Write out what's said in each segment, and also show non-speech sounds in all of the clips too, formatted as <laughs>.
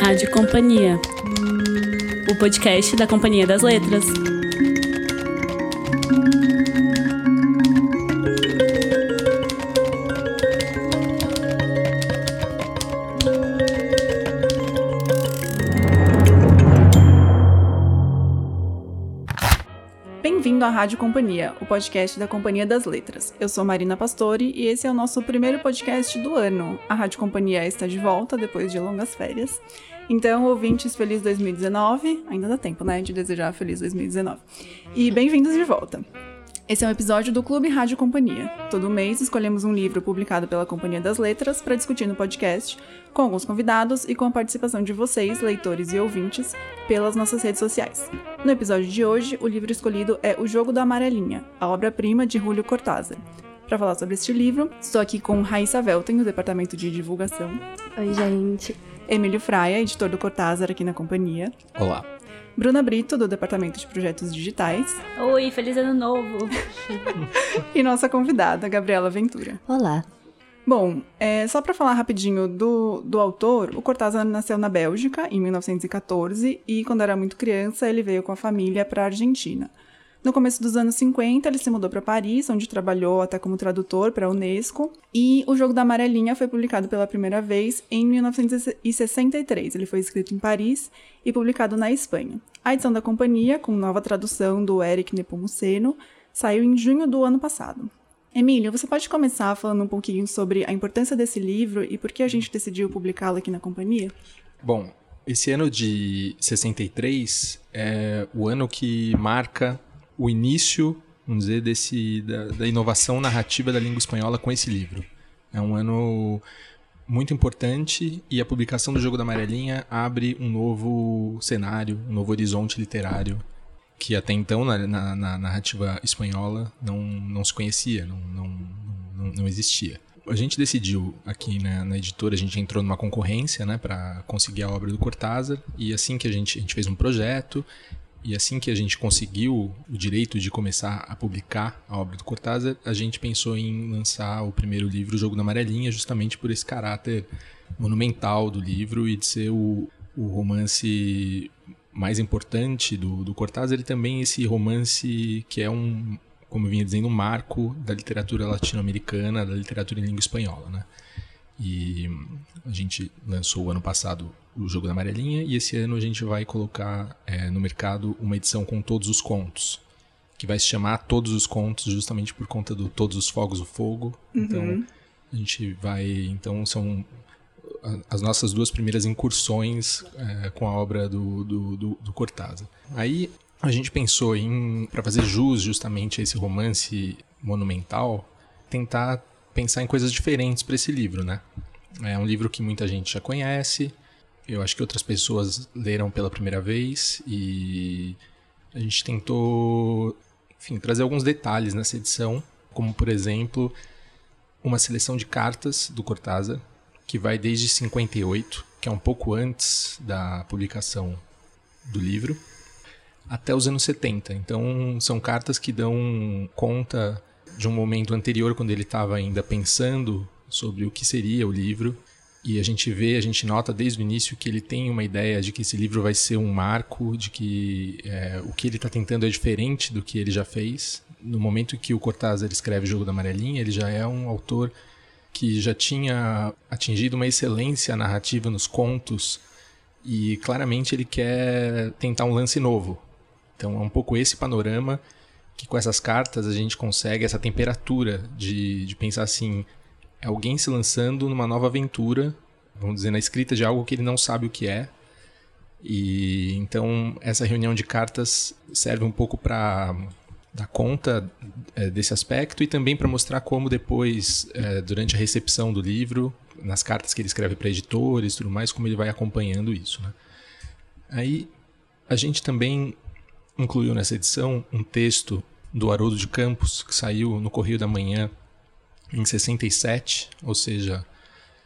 Rádio Companhia, o podcast da Companhia das Letras. Rádio Companhia, o podcast da Companhia das Letras. Eu sou Marina Pastori e esse é o nosso primeiro podcast do ano. A Rádio Companhia está de volta depois de longas férias. Então, ouvintes, feliz 2019. Ainda dá tempo, né, de desejar feliz 2019. E bem-vindos de volta. Esse é um episódio do Clube Rádio Companhia. Todo mês escolhemos um livro publicado pela Companhia das Letras para discutir no podcast, com alguns convidados e com a participação de vocês, leitores e ouvintes, pelas nossas redes sociais. No episódio de hoje, o livro escolhido é O Jogo da Amarelinha, a obra-prima de Julio Cortázar. Para falar sobre este livro, estou aqui com Raíssa Velten, do Departamento de Divulgação. Oi, gente. Emílio Fraia, editor do Cortázar aqui na companhia. Olá. Bruna Brito, do Departamento de Projetos Digitais. Oi, feliz ano novo! <laughs> e nossa convidada, Gabriela Ventura. Olá. Bom, é, só para falar rapidinho do, do autor, o Cortázar nasceu na Bélgica em 1914 e, quando era muito criança, ele veio com a família para a Argentina. No começo dos anos 50, ele se mudou para Paris, onde trabalhou até como tradutor para a Unesco, e O Jogo da Amarelinha foi publicado pela primeira vez em 1963. Ele foi escrito em Paris e publicado na Espanha. A edição da companhia, com nova tradução do Eric Nepomuceno, saiu em junho do ano passado. Emílio, você pode começar falando um pouquinho sobre a importância desse livro e por que a gente decidiu publicá-lo aqui na companhia? Bom, esse ano de 63 é o ano que marca o início, vamos dizer, desse, da, da inovação narrativa da língua espanhola com esse livro. É um ano muito importante e a publicação do Jogo da Amarelinha abre um novo cenário, um novo horizonte literário que até então na, na, na narrativa espanhola não, não se conhecia, não, não, não, não existia. A gente decidiu aqui na, na, editora, a gente entrou numa concorrência né, para conseguir a obra do Cortázar e assim que a gente, a gente fez um projeto e assim que a gente conseguiu o direito de começar a publicar a obra do Cortázar, a gente pensou em lançar o primeiro livro, O Jogo da Amarelinha, justamente por esse caráter monumental do livro e de ser o, o romance mais importante do, do Cortázar e também esse romance que é um, como eu vinha dizendo, um marco da literatura latino-americana, da literatura em língua espanhola, né? E a gente lançou ano passado o Jogo da Amarelinha e esse ano a gente vai colocar é, no mercado uma edição com todos os contos, que vai se chamar Todos os Contos justamente por conta do Todos os Fogos do Fogo. Uhum. Então a gente vai, então são as nossas duas primeiras incursões é, com a obra do, do, do, do Cortázar. Aí a gente pensou em, para fazer jus justamente a esse romance monumental, tentar pensar em coisas diferentes para esse livro, né? É um livro que muita gente já conhece, eu acho que outras pessoas leram pela primeira vez e a gente tentou, enfim, trazer alguns detalhes nessa edição, como por exemplo, uma seleção de cartas do Cortázar, que vai desde 58, que é um pouco antes da publicação do livro, até os anos 70. Então, são cartas que dão conta de um momento anterior, quando ele estava ainda pensando sobre o que seria o livro. E a gente vê, a gente nota desde o início que ele tem uma ideia de que esse livro vai ser um marco, de que é, o que ele está tentando é diferente do que ele já fez. No momento que o Cortázar escreve o Jogo da Amarelinha, ele já é um autor que já tinha atingido uma excelência narrativa nos contos e claramente ele quer tentar um lance novo. Então é um pouco esse panorama que com essas cartas a gente consegue essa temperatura de, de pensar assim, é alguém se lançando numa nova aventura, vamos dizer, na escrita de algo que ele não sabe o que é. E então essa reunião de cartas serve um pouco para dar conta é, desse aspecto e também para mostrar como depois, é, durante a recepção do livro, nas cartas que ele escreve para editores, tudo mais, como ele vai acompanhando isso. Né? Aí a gente também incluiu nessa edição um texto do Haroldo de Campos que saiu no Correio da Manhã em 67, ou seja,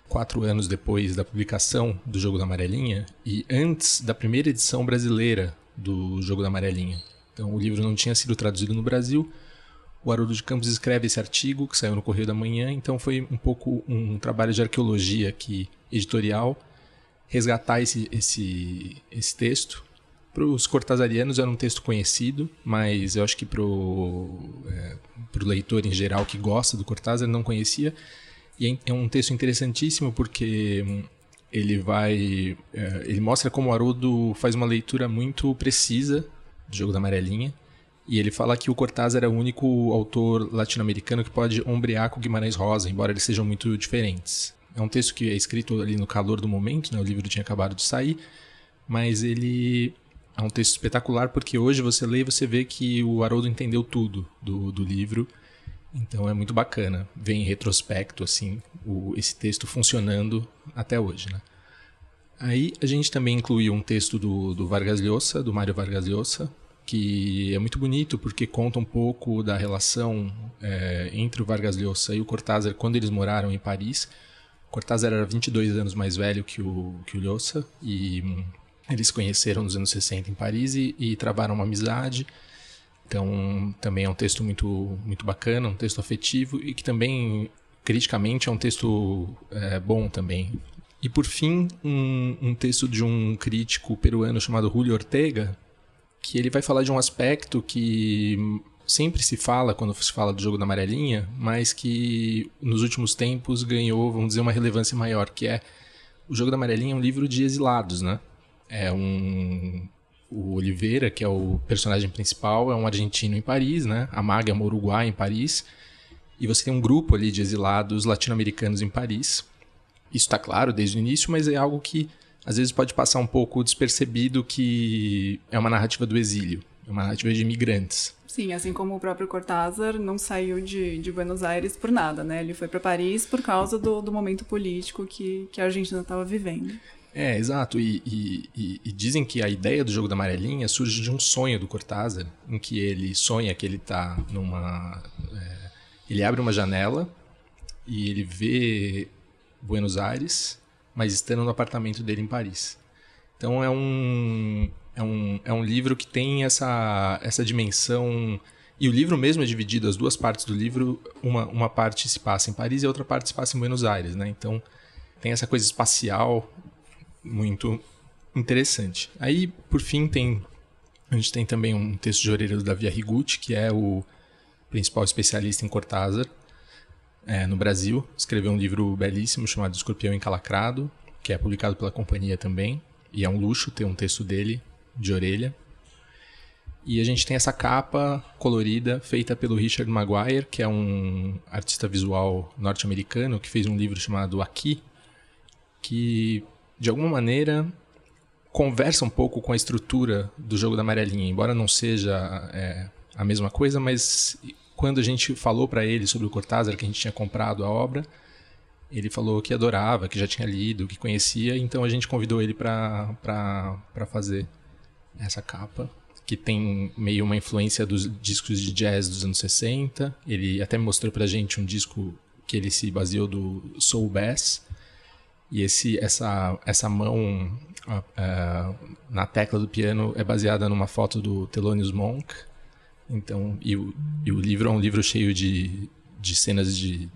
quatro anos depois da publicação do Jogo da Amarelinha e antes da primeira edição brasileira do Jogo da Amarelinha. Então o livro não tinha sido traduzido no Brasil. O Haroldo de Campos escreve esse artigo que saiu no Correio da Manhã, então foi um pouco um trabalho de arqueologia aqui, editorial, resgatar esse, esse, esse texto. Para os cortazarianos era um texto conhecido, mas eu acho que para o é, leitor em geral que gosta do Cortázar não conhecia. E é, é um texto interessantíssimo porque hum, ele vai. É, ele mostra como o Haroldo faz uma leitura muito precisa do jogo da amarelinha. E ele fala que o Cortázar é o único autor latino-americano que pode ombrear com Guimarães Rosa, embora eles sejam muito diferentes. É um texto que é escrito ali no calor do momento, né? o livro tinha acabado de sair, mas ele é um texto espetacular porque hoje você lê e você vê que o Haroldo entendeu tudo do, do livro. Então é muito bacana ver em retrospecto assim o, esse texto funcionando até hoje, né? Aí a gente também incluiu um texto do, do Vargas Llosa, do Mário Vargas Llosa, que é muito bonito porque conta um pouco da relação é, entre o Vargas Llosa e o Cortázar quando eles moraram em Paris. O Cortázar era 22 anos mais velho que o, que o Llosa e eles conheceram nos anos 60 em Paris e, e travaram uma amizade. Então, também é um texto muito, muito bacana, um texto afetivo e que também, criticamente, é um texto é, bom também. E, por fim, um, um texto de um crítico peruano chamado Julio Ortega, que ele vai falar de um aspecto que sempre se fala quando se fala do jogo da amarelinha, mas que nos últimos tempos ganhou, vamos dizer, uma relevância maior, que é o jogo da amarelinha é um livro de exilados, né? É um o Oliveira, que é o personagem principal, é um argentino em Paris, né? A Maga é uma uruguaia em Paris. E você tem um grupo ali de exilados latino-americanos em Paris. Isso está claro desde o início, mas é algo que às vezes pode passar um pouco despercebido que é uma narrativa do exílio, é uma narrativa de imigrantes. Sim, assim como o próprio Cortázar não saiu de, de Buenos Aires por nada, né? Ele foi para Paris por causa do, do momento político que, que a Argentina estava vivendo. É, exato. E, e, e, e, dizem que a ideia do jogo da amarelinha surge de um sonho do Cortázar, em que ele sonha que ele está numa. É, ele abre uma janela e ele vê Buenos Aires mas estando no apartamento dele em Paris. Então é um, é um, é um livro que tem essa, essa dimensão. E o livro mesmo é dividido, as duas partes do livro, uma, uma parte se passa em Paris e a outra parte se passa em Buenos Aires, né? Então tem essa coisa espacial muito interessante. Aí, por fim, tem a gente tem também um texto de orelha do Davi Arrigucci, que é o principal especialista em Cortázar, é, no Brasil. Escreveu um livro belíssimo chamado Escorpião Encalacrado, que é publicado pela companhia também. E é um luxo ter um texto dele de orelha. E a gente tem essa capa colorida feita pelo Richard Maguire, que é um artista visual norte-americano que fez um livro chamado Aqui, que de alguma maneira conversa um pouco com a estrutura do jogo da amarelinha, embora não seja é, a mesma coisa, mas quando a gente falou para ele sobre o Cortázar, que a gente tinha comprado a obra, ele falou que adorava, que já tinha lido, que conhecia, então a gente convidou ele para fazer essa capa, que tem meio uma influência dos discos de jazz dos anos 60. Ele até mostrou pra gente um disco que ele se baseou do Soul Bass. E esse, essa, essa mão uh, na tecla do piano é baseada numa foto do Thelonious Monk, então, e o, e o livro é um livro cheio de, de cenas de,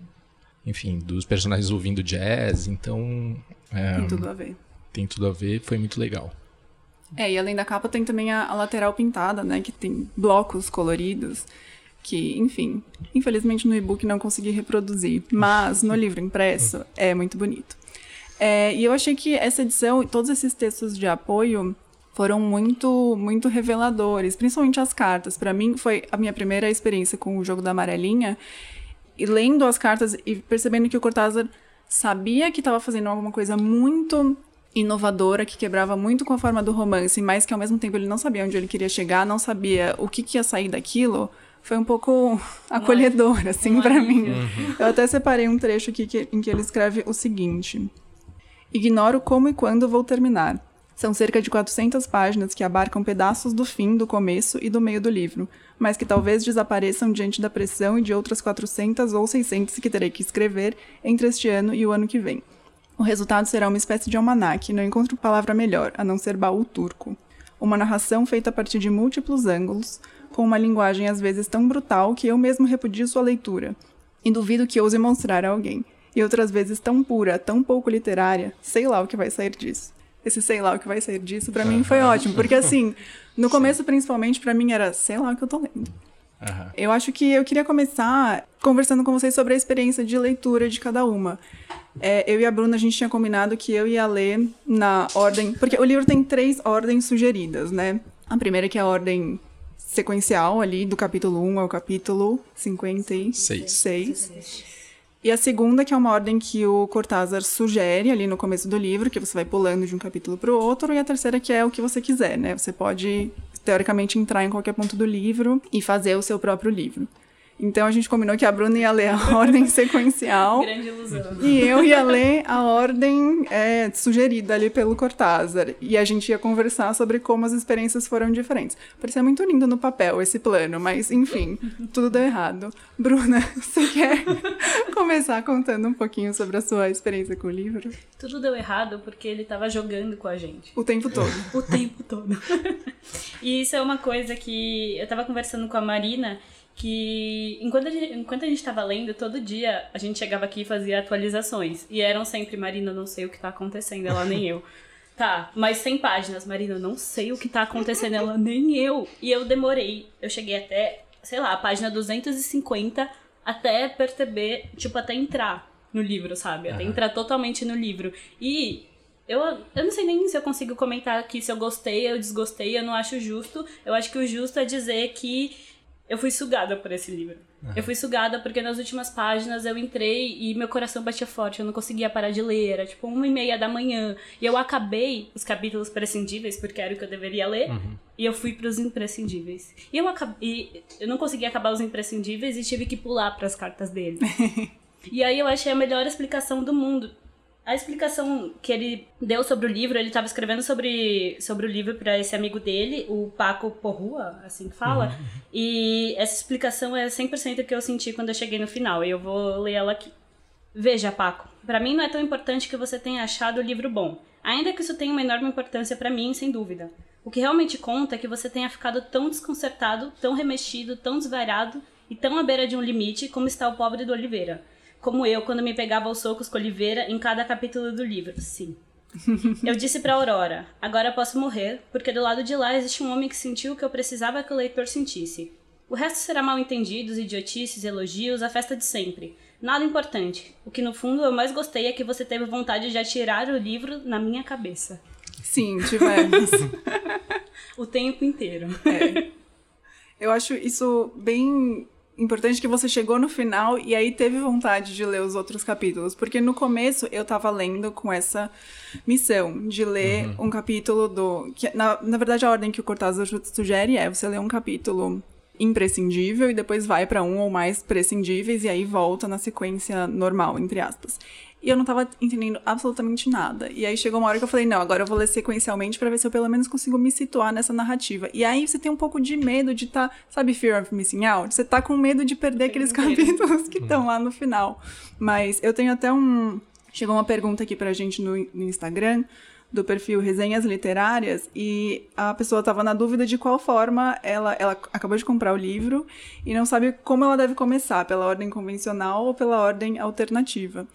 enfim, dos personagens ouvindo jazz, então... É, tem tudo a ver. Tem tudo a ver, foi muito legal. É, e além da capa tem também a, a lateral pintada, né, que tem blocos coloridos, que, enfim, infelizmente no e-book não consegui reproduzir, mas no <laughs> livro impresso é muito bonito. É, e eu achei que essa edição e todos esses textos de apoio foram muito muito reveladores, principalmente as cartas. Para mim foi a minha primeira experiência com o jogo da amarelinha e lendo as cartas e percebendo que o Cortázar sabia que estava fazendo alguma coisa muito inovadora que quebrava muito com a forma do romance, mas que ao mesmo tempo ele não sabia onde ele queria chegar, não sabia o que, que ia sair daquilo. Foi um pouco <laughs> acolhedor, assim, para mim. Uhum. Eu até separei um trecho aqui que, em que ele escreve o seguinte: Ignoro como e quando vou terminar. São cerca de 400 páginas que abarcam pedaços do fim, do começo e do meio do livro, mas que talvez desapareçam diante da pressão e de outras 400 ou 600 que terei que escrever entre este ano e o ano que vem. O resultado será uma espécie de almanaque, não encontro palavra melhor, a não ser baú turco. Uma narração feita a partir de múltiplos ângulos, com uma linguagem às vezes tão brutal que eu mesmo repudio sua leitura, e duvido que ouse mostrar a alguém, e outras vezes tão pura, tão pouco literária, sei lá o que vai sair disso. esse sei lá o que vai sair disso, para mim foi ótimo. Porque assim, <laughs> no começo, principalmente, para mim era sei lá o que eu tô lendo. Aham. Eu acho que eu queria começar conversando com vocês sobre a experiência de leitura de cada uma. É, eu e a Bruna, a gente tinha combinado que eu ia ler na ordem. Porque o livro tem três ordens sugeridas, né? A primeira que é a ordem sequencial ali, do capítulo 1 ao capítulo 56. E a segunda, que é uma ordem que o Cortázar sugere ali no começo do livro, que você vai pulando de um capítulo para o outro, e a terceira, que é o que você quiser, né? Você pode, teoricamente, entrar em qualquer ponto do livro e fazer o seu próprio livro. Então a gente combinou que a Bruna ia ler a <laughs> ordem sequencial. Grande ilusão. E eu ia ler a ordem é, sugerida ali pelo Cortázar. E a gente ia conversar sobre como as experiências foram diferentes. Parecia muito lindo no papel esse plano, mas enfim, tudo deu errado. Bruna, <laughs> você quer começar contando um pouquinho sobre a sua experiência com o livro? Tudo deu errado porque ele tava jogando com a gente. O tempo todo. O tempo todo. <laughs> e isso é uma coisa que eu tava conversando com a Marina, que enquanto a gente, enquanto a gente tava lendo, todo dia a gente chegava aqui e fazia atualizações. E eram sempre, Marina, eu não sei o que tá acontecendo, ela nem eu. <laughs> Tá, mas 100 páginas, Marina, eu não sei o que tá acontecendo, ela nem eu. E eu demorei, eu cheguei até, sei lá, a página 250 até perceber, tipo, até entrar no livro, sabe? Até Aham. entrar totalmente no livro. E eu, eu não sei nem se eu consigo comentar aqui se eu gostei ou desgostei, eu não acho justo. Eu acho que o justo é dizer que eu fui sugada por esse livro. Eu fui sugada porque nas últimas páginas eu entrei e meu coração batia forte, eu não conseguia parar de ler, era tipo uma e meia da manhã. E eu acabei os capítulos prescindíveis, porque era o que eu deveria ler, e eu fui pros imprescindíveis. E eu, acab... e eu não consegui acabar os imprescindíveis e tive que pular pras cartas dele. <laughs> E aí eu achei a melhor explicação do mundo. A explicação que ele deu sobre o livro, ele estava escrevendo sobre, sobre o livro para esse amigo dele, o Paco Porrua, assim que fala. E essa explicação é 100% o que eu senti quando eu cheguei no final. E eu vou ler ela aqui. Veja, Paco, para mim não é tão importante que você tenha achado o livro bom. Ainda que isso tenha uma enorme importância para mim, sem dúvida. O que realmente conta é que você tenha ficado tão desconcertado, tão remexido, tão desvairado e tão à beira de um limite como está o pobre do Oliveira. Como eu, quando me pegava aos socos com Oliveira em cada capítulo do livro. Sim. Eu disse pra Aurora: agora posso morrer, porque do lado de lá existe um homem que sentiu o que eu precisava que o leitor sentisse. O resto será mal entendidos, idiotices, elogios, a festa de sempre. Nada importante. O que no fundo eu mais gostei é que você teve vontade de atirar o livro na minha cabeça. Sim, tivemos. <laughs> O tempo inteiro. É. Eu acho isso bem importante que você chegou no final e aí teve vontade de ler os outros capítulos. Porque no começo eu tava lendo com essa missão de ler um capítulo do. Que, na, na verdade, a ordem que o Cortázar sugere é você ler um capítulo imprescindível e depois vai pra um ou mais prescindíveis e aí volta na sequência normal, entre aspas. E eu não tava entendendo absolutamente nada. E aí chegou uma hora que eu falei, não, agora eu vou ler sequencialmente pra ver se eu pelo menos consigo me situar nessa narrativa. E aí você tem um pouco de medo de estar, tá, sabe, Fear of Missing Out? Você tá com medo de perder aqueles capítulos que estão lá no final. Mas eu tenho até um. Chegou uma pergunta aqui pra gente no, no Instagram do perfil Resenhas Literárias e a pessoa estava na dúvida de qual forma ela, ela acabou de comprar o livro e não sabe como ela deve começar, pela ordem convencional ou pela ordem alternativa.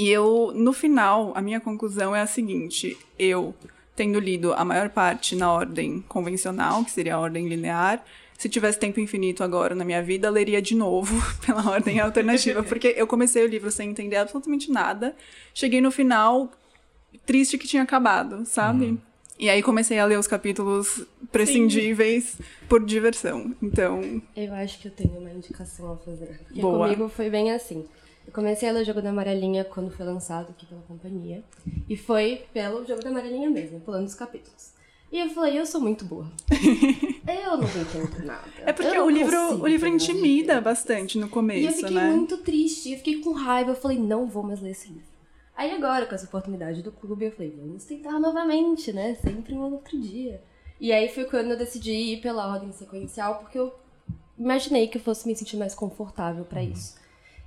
E eu, no final, a minha conclusão é a seguinte: eu, tendo lido a maior parte na ordem convencional, que seria a ordem linear, se tivesse tempo infinito agora na minha vida, leria de novo <laughs> pela ordem alternativa, porque eu comecei o livro sem entender absolutamente nada. Cheguei no final triste que tinha acabado, sabe? E aí comecei a ler os capítulos prescindíveis por diversão. Então, Eu acho que eu tenho uma indicação a fazer. Porque Boa. comigo foi bem assim. Eu comecei a ler o Jogo da Amarelinha quando foi lançado aqui pela companhia. E foi pelo Jogo da Amarelinha mesmo, pulando os capítulos. E eu falei, eu sou muito burra. <laughs> eu não entendo nada. é porque o livro, o livro intimida bastante no E eu começo, fiquei né? muito triste, eu fiquei com raiva. Eu falei, não vou mais ler esse livro. Aí agora, com essa oportunidade do clube, eu falei, vamos tentar novamente, né? Sempre um outro dia. E aí foi quando eu decidi ir pela ordem sequencial, porque eu imaginei que eu fosse me sentir mais confortável pra isso.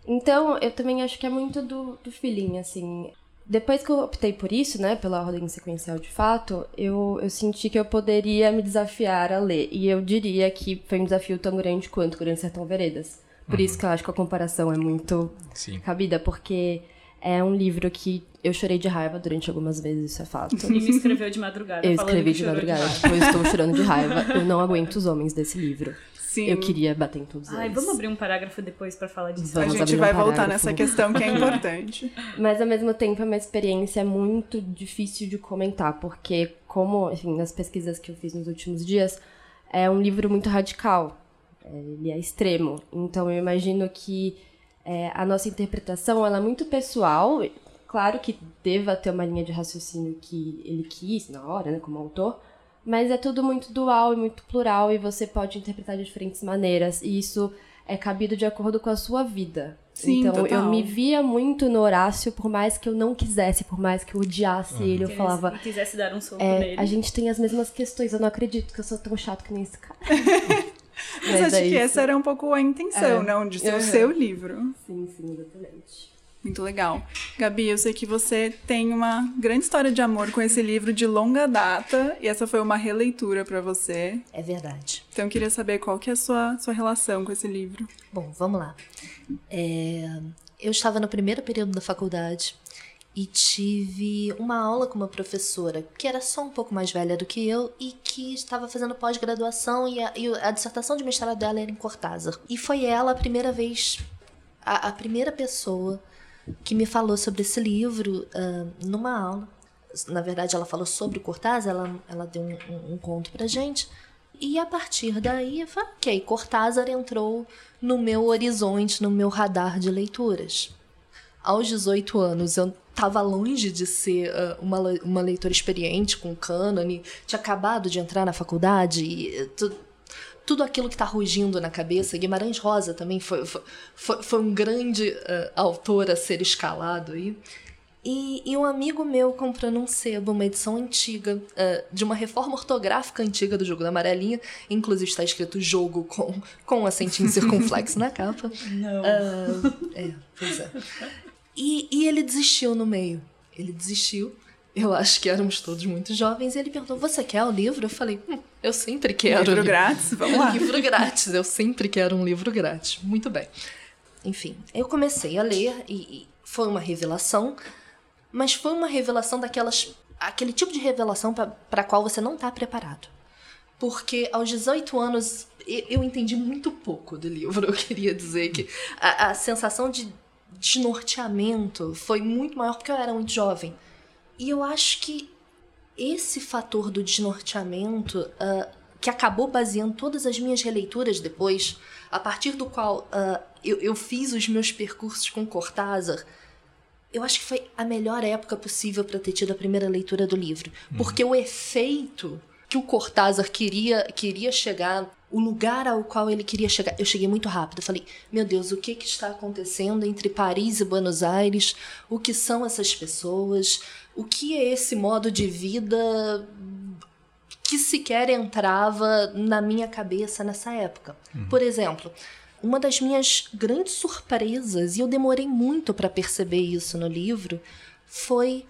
Então, eu também acho que é muito do, do feeling, assim. Depois que eu optei por isso, né, pela ordem sequencial de fato, eu, eu senti que eu poderia me desafiar a ler. E eu diria que foi um desafio tão grande quanto Grande Sertão Veredas. Por isso que eu acho que a comparação é muito Sim. cabida, porque É um livro que eu chorei de raiva durante algumas vezes, isso é fato. <laughs> E me escreveu de madrugada. Eu escrevi que de madrugada, tipo, eu estou chorando de raiva. <laughs> Eu não aguento os homens desse livro. Sim. Eu queria bater em todos Ai, eles. vamos abrir um parágrafo depois pra falar disso. A Vamos gente abrir um vai voltar nessa questão que é <laughs> importante. Mas ao mesmo tempo é uma experiência muito difícil de comentar, porque como, enfim, nas pesquisas que eu fiz nos últimos dias, é um livro muito radical. É, Ele é extremo. Então eu imagino que é, a nossa interpretação ela é muito pessoal. Claro que deva ter uma linha de raciocínio que ele quis na hora, né, como autor, mas é tudo muito dual e muito plural e você pode interpretar de diferentes maneiras. E isso é cabido de acordo com a sua vida. Sim, então total. eu me via muito no Horácio, por mais que eu não quisesse, por mais que eu odiasse ele, eu Se falava. ele quisesse dar um soco É, nele. a gente tem as mesmas questões, eu não acredito que eu sou tão chato que nem esse cara. <laughs> <laughs> Mas, acho é que essa era um pouco a intenção, É. não? De ser o Uhum. seu livro. Sim, sim, exatamente. Muito legal. Gabi, eu sei que você tem uma grande história de amor com esse livro de longa data e essa foi uma releitura pra você. É verdade. Então eu queria saber qual que é a sua, sua relação com esse livro. Bom, vamos lá. É, eu estava no primeiro período da faculdade e tive uma aula com uma professora que era só um pouco mais velha do que eu e que estava fazendo pós-graduação e a, e a dissertação de mestrado dela era em Cortázar. E foi ela a primeira vez, a, a primeira pessoa que me falou sobre esse livro ah, numa aula. Na verdade, ela falou sobre o Cortázar, ela, ela deu um, um, um conto pra gente. E a partir daí, eu falei, ok, Cortázar entrou no meu horizonte, no meu radar de leituras. Aos 18 anos, eu estava longe de ser ah, uma, uma leitora experiente com cânone, tinha acabado de entrar na faculdade e eh, tu- tudo aquilo que está rugindo na cabeça. Guimarães Rosa também foi, foi, foi, um grande ah, autor a ser escalado aí. E, e um amigo meu comprou num sebo uma edição antiga, ah, de uma reforma ortográfica antiga do Jogo da Amarelinha. Inclusive está escrito jogo com, com um acentinho <laughs> circunflexo na capa. Não. É, pois é. E, e ele desistiu no meio. Ele desistiu. Eu acho que éramos todos muito jovens. E ele perguntou: Você quer o livro? Eu falei: hum, Eu sempre quero. livro grátis, vamos lá. <laughs> livro grátis. Eu sempre quero um livro grátis. Muito bem. Enfim, eu comecei a ler e, e foi uma revelação, mas foi uma revelação daquelas. aquele tipo de revelação para a qual você não está preparado. Porque aos 18 anos eu entendi muito pouco do livro. <laughs> Eu queria dizer que a, a sensação de desnorteamento foi muito maior porque eu era muito jovem. E eu acho que esse fator do desnorteamento, ah, que acabou baseando todas as minhas releituras depois, a partir do qual ah, eu, eu fiz os meus percursos com Cortázar, eu acho que foi a melhor época possível para ter tido a primeira leitura do livro. Porque o efeito que o Cortázar queria, queria chegar, o lugar ao qual ele queria chegar, eu cheguei muito rápido. Eu falei, meu Deus, o que, que está acontecendo entre Paris e Buenos Aires? O que são essas pessoas? O que é esse modo de vida que sequer entrava na minha cabeça nessa época? Por exemplo, uma das minhas grandes surpresas, e eu demorei muito para perceber isso no livro, foi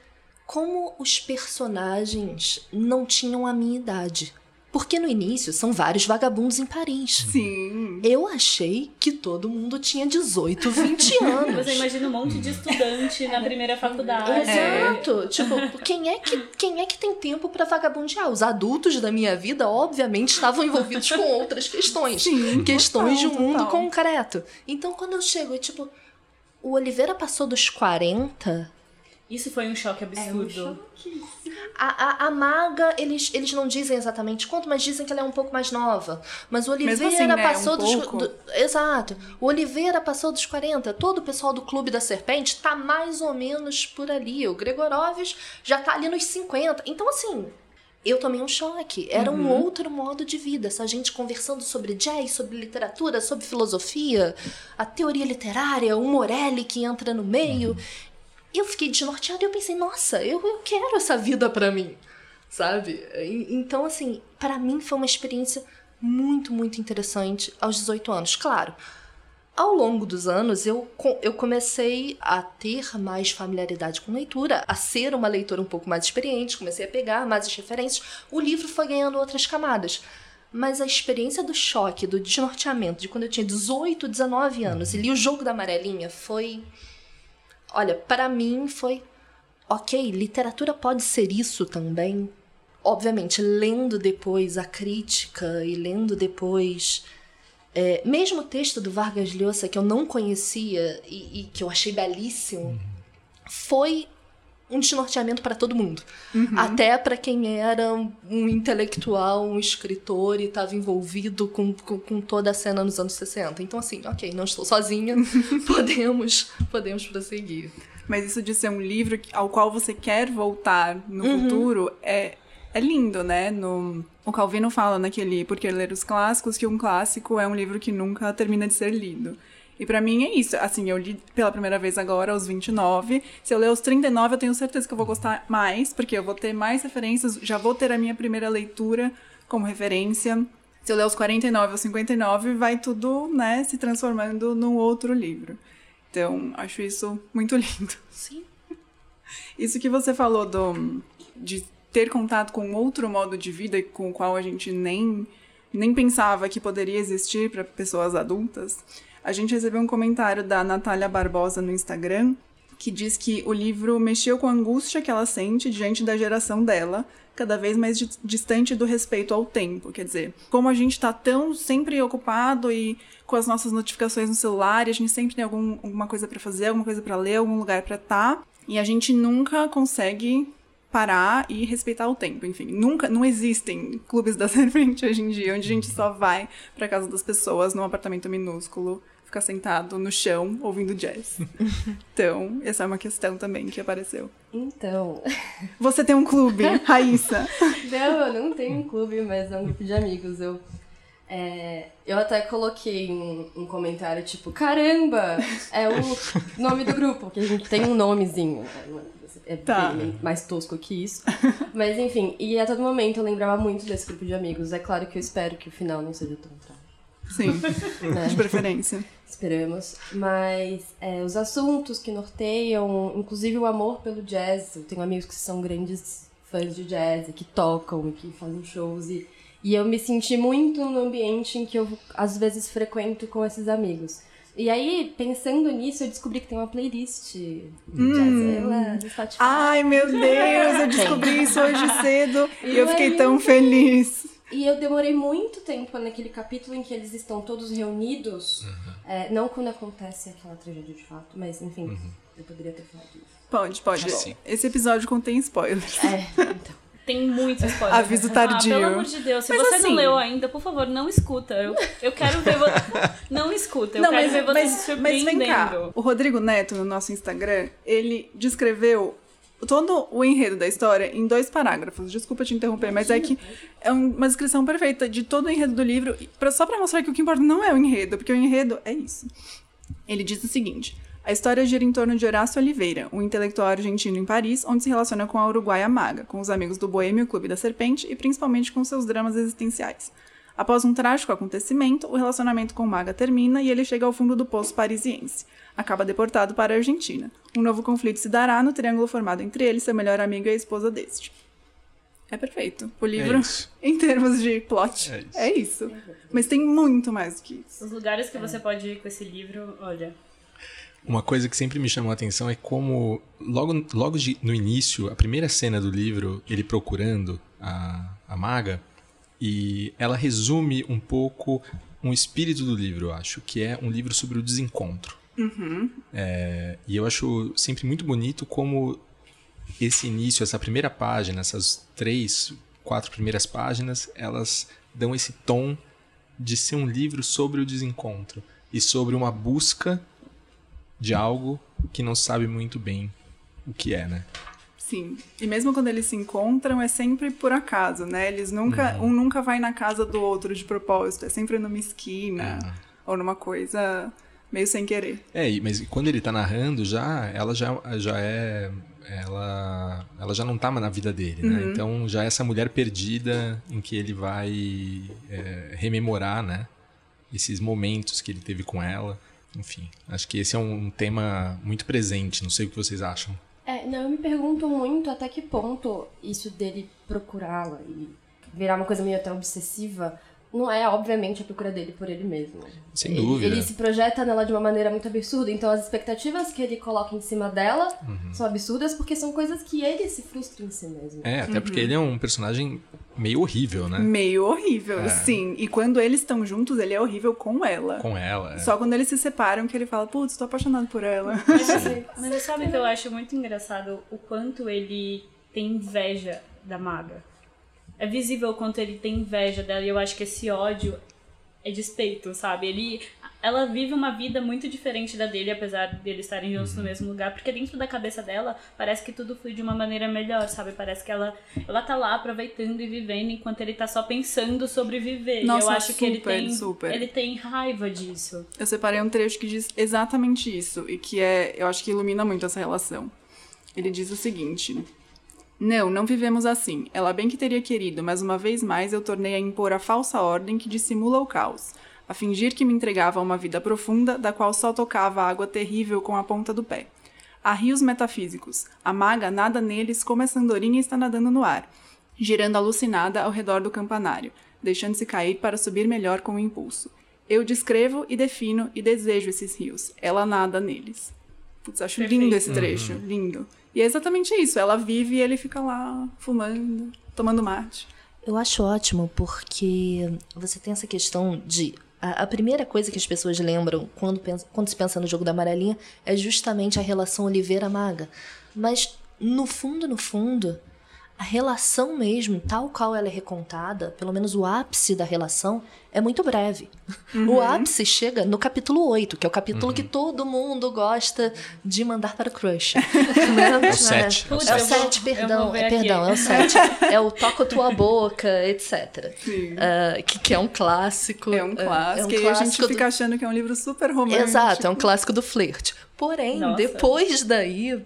como os personagens não tinham a minha idade. Porque no início são vários vagabundos em Paris. Sim. Eu achei que todo mundo tinha 18, 20 <laughs> anos. Você imagina um monte de estudante na primeira faculdade. Exato. Tipo, quem é que, quem é que tem tempo pra vagabundear? Os adultos da minha vida, obviamente, estavam envolvidos com outras questões. Sim, questões total, de um mundo total. concreto. Então, quando eu chego e, tipo, o Oliveira passou dos 40, Isso foi um choque absurdo. a, a, a maga, eles, eles não dizem exatamente quanto, mas dizem que ela é um pouco mais nova. Mas o Oliveira assim, né, passou um dos. pouco. do- exato. O Oliveira passou dos 40. Todo o pessoal do Clube da Serpente tá mais ou menos por ali. O Gregorovius já tá ali nos 50. Então, assim. Eu tomei um choque. Era um Uhum. outro modo de vida. Essa gente conversando sobre jazz, sobre literatura, sobre filosofia, a teoria literária, o Morelli que entra no meio. Eu fiquei desnorteada e eu pensei, nossa, eu, eu quero essa vida pra mim, sabe? Então, assim, pra mim foi uma experiência muito, muito interessante aos 18 anos. Claro, ao longo dos anos eu, eu comecei a ter mais familiaridade com leitura, a ser uma leitora um pouco mais experiente, comecei a pegar mais as referências. O livro foi ganhando outras camadas. Mas a experiência do choque, do desnorteamento, de quando eu tinha 18, 19 anos e li o Jogo da Amarelinha, foi Olha, para mim foi ok, literatura pode ser isso também. Obviamente, lendo depois a crítica e lendo depois. É, mesmo o texto do Vargas Llosa, que eu não conhecia e, e que eu achei belíssimo, foi um desnorteamento para todo mundo. Até para quem era um intelectual, um escritor e estava envolvido com, com, com toda a cena nos anos 60. Então, assim, ok, não estou sozinha, <laughs> podemos, podemos prosseguir. Mas isso de ser um livro ao qual você quer voltar no futuro é, é lindo, né? No, o Calvino fala naquele Por que Ler os Clássicos que um clássico é um livro que nunca termina de ser lido. E pra mim é isso. Assim, eu li pela primeira vez agora, aos 29. Se eu ler aos 39, eu tenho certeza que eu vou gostar mais, porque eu vou ter mais referências, já vou ter a minha primeira leitura como referência. Se eu ler aos 49 ou 59, vai tudo, né, se transformando num outro livro. Então, acho isso muito <laughs> lindo. Sim. Isso que você falou do, de ter contato com outro modo de vida com o qual a gente nem, nem pensava que poderia existir para pessoas adultas. A gente recebeu um comentário da Natália Barbosa no Instagram que diz que o livro mexeu com a angústia que ela sente diante da geração dela, cada vez mais di- distante do respeito ao tempo. Quer dizer, como a gente tá tão sempre ocupado e com as nossas notificações no celular, a gente sempre tem algum, alguma coisa para fazer, alguma coisa para ler, algum lugar para estar, e a gente nunca consegue parar e respeitar o tempo. Enfim, nunca, não existem clubes da <laughs> serpente hoje em dia onde a gente só vai pra casa das pessoas num apartamento minúsculo, ficar sentado no chão ouvindo jazz. <laughs> Então, essa é uma questão também que apareceu. Então, <laughs> Você tem um clube, Raíssa. não, eu não tenho um clube, mas é um grupo de amigos. Eu, é, eu até coloquei um, um comentário tipo, caramba, é o nome do grupo, que a gente tem um nomezinho. né? É Tá. bem mais tosco que isso. Mas enfim, e a todo momento eu lembrava muito desse grupo de amigos. É claro que eu espero que o final não seja tão trágico. Sim, <laughs> Né? de preferência. Esperamos. Mas é, os assuntos que norteiam, inclusive o amor pelo jazz. Eu tenho amigos que são grandes fãs de jazz, que tocam e que fazem shows. E, e eu me senti muito no ambiente em que eu, às vezes, frequento com esses amigos. E aí, pensando nisso, eu descobri que tem uma playlist de jazz no Spotify. Ai, meu Deus, eu descobri isso hoje cedo <laughs> e eu E fiquei aí? tão feliz. E eu demorei muito tempo naquele capítulo em que eles estão todos reunidos. É, não quando acontece aquela tragédia de fato, mas enfim, eu poderia ter falado isso. Pode, pode. Sim. Esse episódio contém spoilers. É, então. <laughs> Tem muito spoiler. Aviso Ah, tardio. pelo amor de Deus, se Mas você assim- não leu ainda, por favor, não escuta. Eu, eu quero ver você. <laughs> Não escuta, eu Não, quero mas, ver você mas, se mas vem cá. surpreendendo. O Rodrigo Neto, no nosso Instagram, ele descreveu todo o enredo da história em dois parágrafos. Desculpa te interromper, mas é que é um- uma descrição perfeita de todo o enredo do livro, só pra mostrar que o que importa não é o enredo, porque o enredo é isso. Ele diz o seguinte: a história gira em torno de Horácio Oliveira, um intelectual argentino em Paris, onde se relaciona com a uruguaia Maga, com os amigos do Boêmio Clube da Serpente e principalmente com seus dramas existenciais. Após um trágico acontecimento, o relacionamento com Maga termina e ele chega ao fundo do poço parisiense. Acaba deportado para a Argentina. Um novo conflito se dará no triângulo formado entre ele, seu melhor amigo e a esposa deste. É perfeito. O livro, isso. <laughs> em termos de plot, É isso. é isso. Mas tem muito mais do que isso. Os lugares que você pode ir com esse livro, olha. Uma coisa que sempre me chamou a atenção é como, logo, logo de- no início, a primeira cena do livro, ele procurando a, a maga, e ela resume um pouco um espírito do livro, eu acho, que é um livro sobre o desencontro. É, e eu acho sempre muito bonito como esse início, essa primeira página, essas três, quatro primeiras páginas, elas dão esse tom de ser um livro sobre o desencontro e sobre uma busca de algo que não sabe muito bem o que é, né? Sim. E mesmo quando eles se encontram, é sempre por acaso, né? Eles nunca. Um nunca vai na casa do outro de propósito. É sempre numa esquina ou numa coisa meio sem querer. É, mas quando ele tá narrando já, ela já, já é. Ela, ela já não tá mais na vida dele, né? Então já é essa mulher perdida em que ele vai é, rememorar, né? Esses momentos que ele teve com ela. Enfim, acho que esse é um tema muito presente. Não sei o que vocês acham. É, não, eu me pergunto muito até que ponto isso dele procurá-la e virar uma coisa meio até obsessiva não é, obviamente, a procura dele por ele mesmo. Sem Ele- dúvida. Ele se projeta nela de uma maneira muito absurda, então as expectativas que ele coloca em cima dela Uhum. são absurdas porque são coisas que ele se frustra em si mesmo. É, até porque ele é um personagem meio horrível, né? Meio horrível, É. sim. E quando eles estão juntos, ele é horrível com ela. Com ela. é. Só quando eles se separam que ele fala, putz, tô apaixonado por ela. Mas, <laughs> assim, mas sabe que eu acho muito engraçado o quanto ele tem inveja da maga. É visível o quanto ele tem inveja dela e eu acho que esse ódio é despeito, sabe? Ele, ela vive uma vida muito diferente da dele, apesar deles estarem juntos no mesmo lugar, porque dentro da cabeça dela parece que tudo flui de uma maneira melhor, sabe? Parece que ela, ela tá lá aproveitando e vivendo enquanto ele tá só pensando sobre viver. Nossa, eu acho que ele super, tem, super. ele tem raiva disso. Eu separei um trecho que diz exatamente isso e que é, eu acho que ilumina muito essa relação. Ele diz o seguinte: Não, não vivemos assim. Ela bem que teria querido, mas uma vez mais eu tornei a impor a falsa ordem que dissimula o caos, a fingir que me entregava a uma vida profunda da qual só tocava a água terrível com a ponta do pé. Há rios metafísicos. A maga nada neles como essa andorinha está nadando no ar, girando alucinada ao redor do campanário, deixando-se cair para subir melhor com o impulso. Eu descrevo e defino e desejo esses rios. Ela nada neles. Putz, acho Perfeito. lindo esse trecho, lindo. E é exatamente isso. Ela vive e ele fica lá fumando, tomando mate. Eu acho ótimo porque você tem essa questão de. A, a primeira coisa que as pessoas lembram quando, pensa- quando se pensa no jogo da amarelinha é justamente a relação Oliveira-Maga. Mas, no fundo, no fundo, a relação mesmo, tal qual ela é recontada, pelo menos o ápice da relação, é muito breve. <laughs> O ápice chega no capítulo 8, que é o capítulo que todo mundo gosta de mandar para o crush. <laughs> Né? É o sete, é o É o sete. 7, Eu vou- eu perdão. É, perdão, é o 7. É o toco tua boca, etc. Sim. Ah, que, que é um clássico. É um clássico. É um e a gente fica achando que é um livro super romântico. Exato, é um clássico do flerte. Porém, Nossa. depois daí,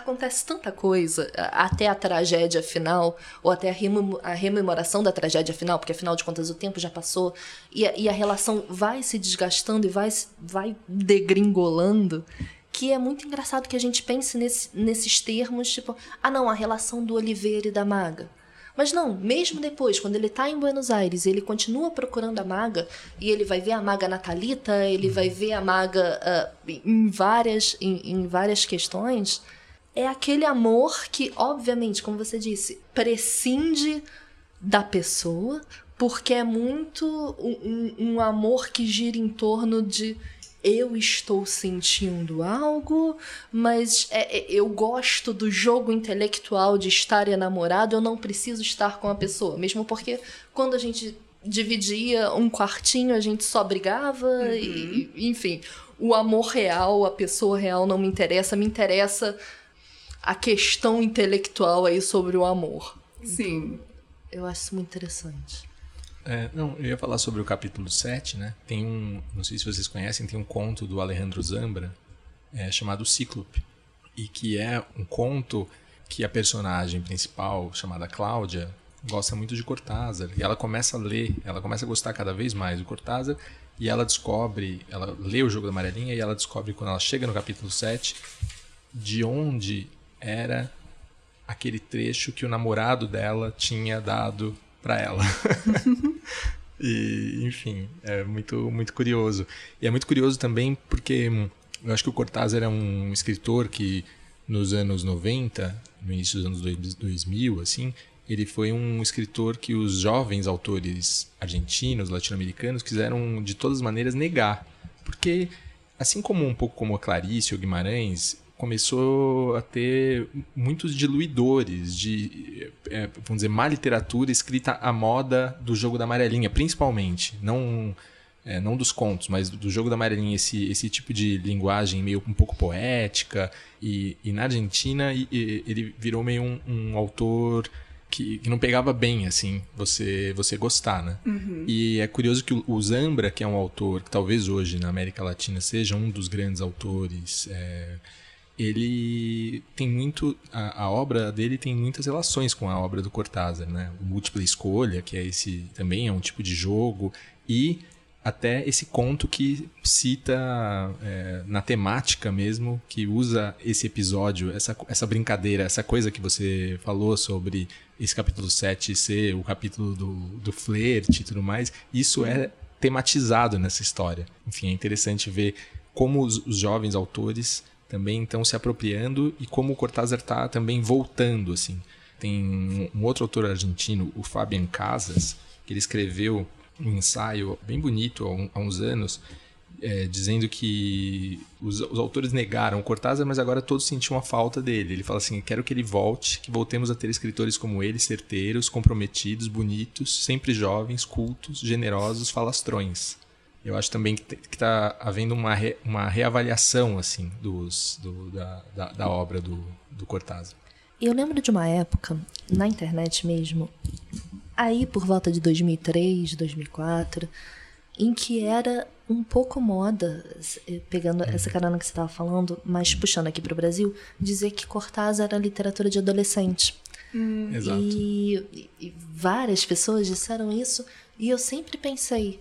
acontece tanta coisa, até a tragédia final, ou até a, rememoração da tragédia final, porque afinal de contas o tempo já passou, e a, e a relação vai se desgastando e vai, vai degringolando, que é muito engraçado que a gente pense nesse- nesses termos, tipo, ah não, a relação do Oliveira e da Maga. Mas não, mesmo depois, quando ele tá em Buenos Aires ele continua procurando a maga, e ele vai ver a maga Natalita, ele vai ver a maga ah, em, várias, em, em várias questões, é aquele amor que, obviamente, como você disse, prescinde da pessoa, porque é muito um, um- amor que gira em torno de eu estou sentindo algo, mas é- é- eu gosto do jogo intelectual de estar enamorado, eu não preciso estar com a pessoa. Mesmo porque quando a gente dividia um quartinho, a gente só brigava, e, enfim. O amor real, a pessoa real não me interessa, me interessa a questão intelectual aí sobre o amor. Sim. Eu acho isso muito interessante. É, não, eu ia falar sobre o capítulo 7, né? Tem um, não sei se vocês conhecem, tem um conto do Alejandro Zambra é, chamado Cíclope. E que é um conto que a personagem principal, chamada Cláudia, gosta muito de Cortázar. E ela começa a ler, ela começa a gostar cada vez mais do Cortázar. E ela descobre, ela lê o Jogo da Amarelinha e ela descobre, quando ela chega no capítulo 7, de onde era aquele trecho que o namorado dela tinha dado para ela. <laughs> e, enfim, é muito, muito curioso. E é muito curioso também porque hum, eu acho que o Cortázar é um escritor que nos anos 90, no início dos anos dois- 2000, assim, ele foi um escritor que os jovens autores argentinos, latino-americanos, quiseram de todas as maneiras negar. Porque, assim como um pouco como a Clarice ou Guimarães, começou a ter muitos diluidores de, é, vamos dizer, má literatura escrita à moda do jogo da amarelinha, principalmente. Não, é, não dos contos, mas do jogo da amarelinha, esse, esse tipo de linguagem meio um pouco poética. E, e na Argentina e- e ele virou meio um, um autor que, que não pegava bem, assim, você, você gostar, né? E é curioso que o, o Zambra, que é um autor que talvez hoje na América Latina seja um dos grandes autores, é, ele tem muito. A, a obra dele tem muitas relações com a obra do Cortázar, né? O Múltipla Escolha, que é esse. também é um tipo de jogo, e até esse conto que cita é, na temática mesmo, que usa esse episódio, essa, essa brincadeira, essa coisa que você falou sobre esse capítulo 7 ser o capítulo do, do flerte e tudo mais, isso é tematizado nessa história. Enfim, é interessante ver como os, os jovens autores também estão se apropriando e como o Cortázar está também voltando, assim. Tem um outro autor argentino, o Fabian Casas, que ele escreveu um ensaio bem bonito há, uns anos, é, dizendo que os, os, autores negaram Cortázar, mas agora todos sentiam a falta dele. Ele fala assim: quero que ele volte, que voltemos a ter escritores como ele, certeiros, comprometidos, bonitos, sempre jovens, cultos, generosos, falastrões. Eu acho também que está havendo uma, re, uma reavaliação assim dos, do, da, da, da, obra do, do Cortázar. Eu lembro de uma época, na internet mesmo, aí por volta de 2003, 2004, em que era um pouco moda, eh, pegando uhum. essa carona que você estava falando, mas puxando aqui para o Brasil, dizer que Cortázar era literatura de adolescente. Hum. Exato. E, e, várias pessoas disseram isso, e eu sempre pensei,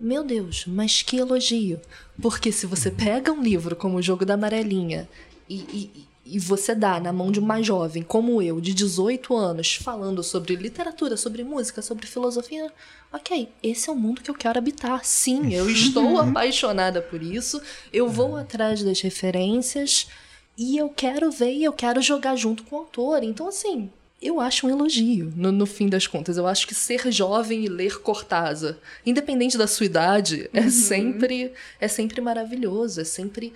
meu Deus, mas que elogio. Porque se você pega um livro como O Jogo da Amarelinha e, e, e você dá na mão de uma jovem como eu, de 18 anos, falando sobre literatura, sobre música, sobre filosofia, ok, esse é o mundo que eu quero habitar. Sim, eu <laughs> estou apaixonada por isso, eu vou atrás das referências e eu quero ver e eu quero jogar junto com o autor. Então, assim, eu acho um elogio, no, no, fim das contas. Eu acho que ser jovem e ler Cortázar, independente da sua idade, é uhum. sempre é sempre maravilhoso, é sempre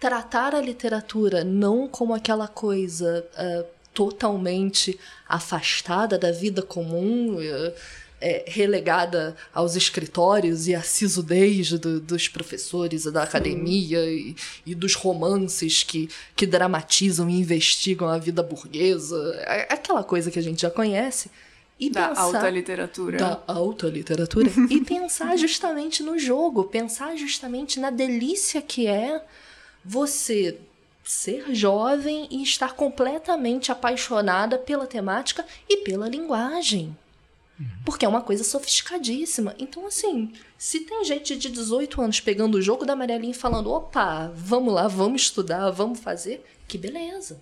tratar a literatura não como aquela coisa uh, totalmente afastada da vida comum, uh, é, relegada aos escritórios e à sisudez do, dos professores da academia e, e, dos romances que, que dramatizam e investigam a vida burguesa, é, aquela coisa que a gente já conhece. E da pensar, alta literatura. Da alta literatura. <laughs> e pensar justamente no jogo, pensar justamente na delícia que é você ser jovem e estar completamente apaixonada pela temática e pela linguagem. Porque é uma coisa sofisticadíssima. Então, assim, se tem gente de 18 anos pegando o jogo da amarelinha e falando: opa, vamos lá, vamos estudar, vamos fazer, que beleza.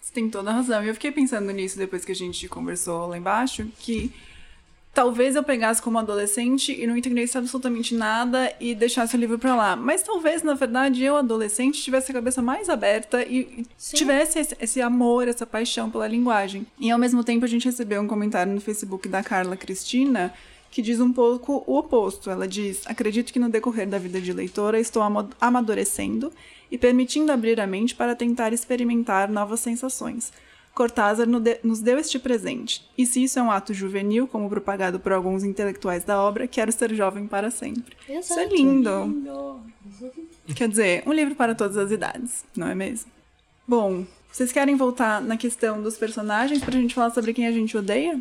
Você tem toda a razão. E eu fiquei pensando nisso depois que a gente conversou lá embaixo, que talvez eu pegasse como adolescente e não entendesse absolutamente nada e deixasse o livro para lá. Mas talvez, na verdade, eu, adolescente, tivesse a cabeça mais aberta e Sim. tivesse esse, esse, amor, essa paixão pela linguagem. E ao mesmo tempo, a gente recebeu um comentário no Facebook da Carla Cristina que diz um pouco o oposto. Ela diz: Acredito que no decorrer da vida de leitora estou amadurecendo e permitindo abrir a mente para tentar experimentar novas sensações. Cortázar nos deu este presente. E se isso é um ato juvenil, como propagado por alguns intelectuais da obra, quero ser jovem para sempre. Exato. Isso é lindo. lindo. Quer dizer, um livro para todas as idades, não é mesmo? Bom, vocês querem voltar na questão dos personagens para a gente falar sobre quem a gente odeia?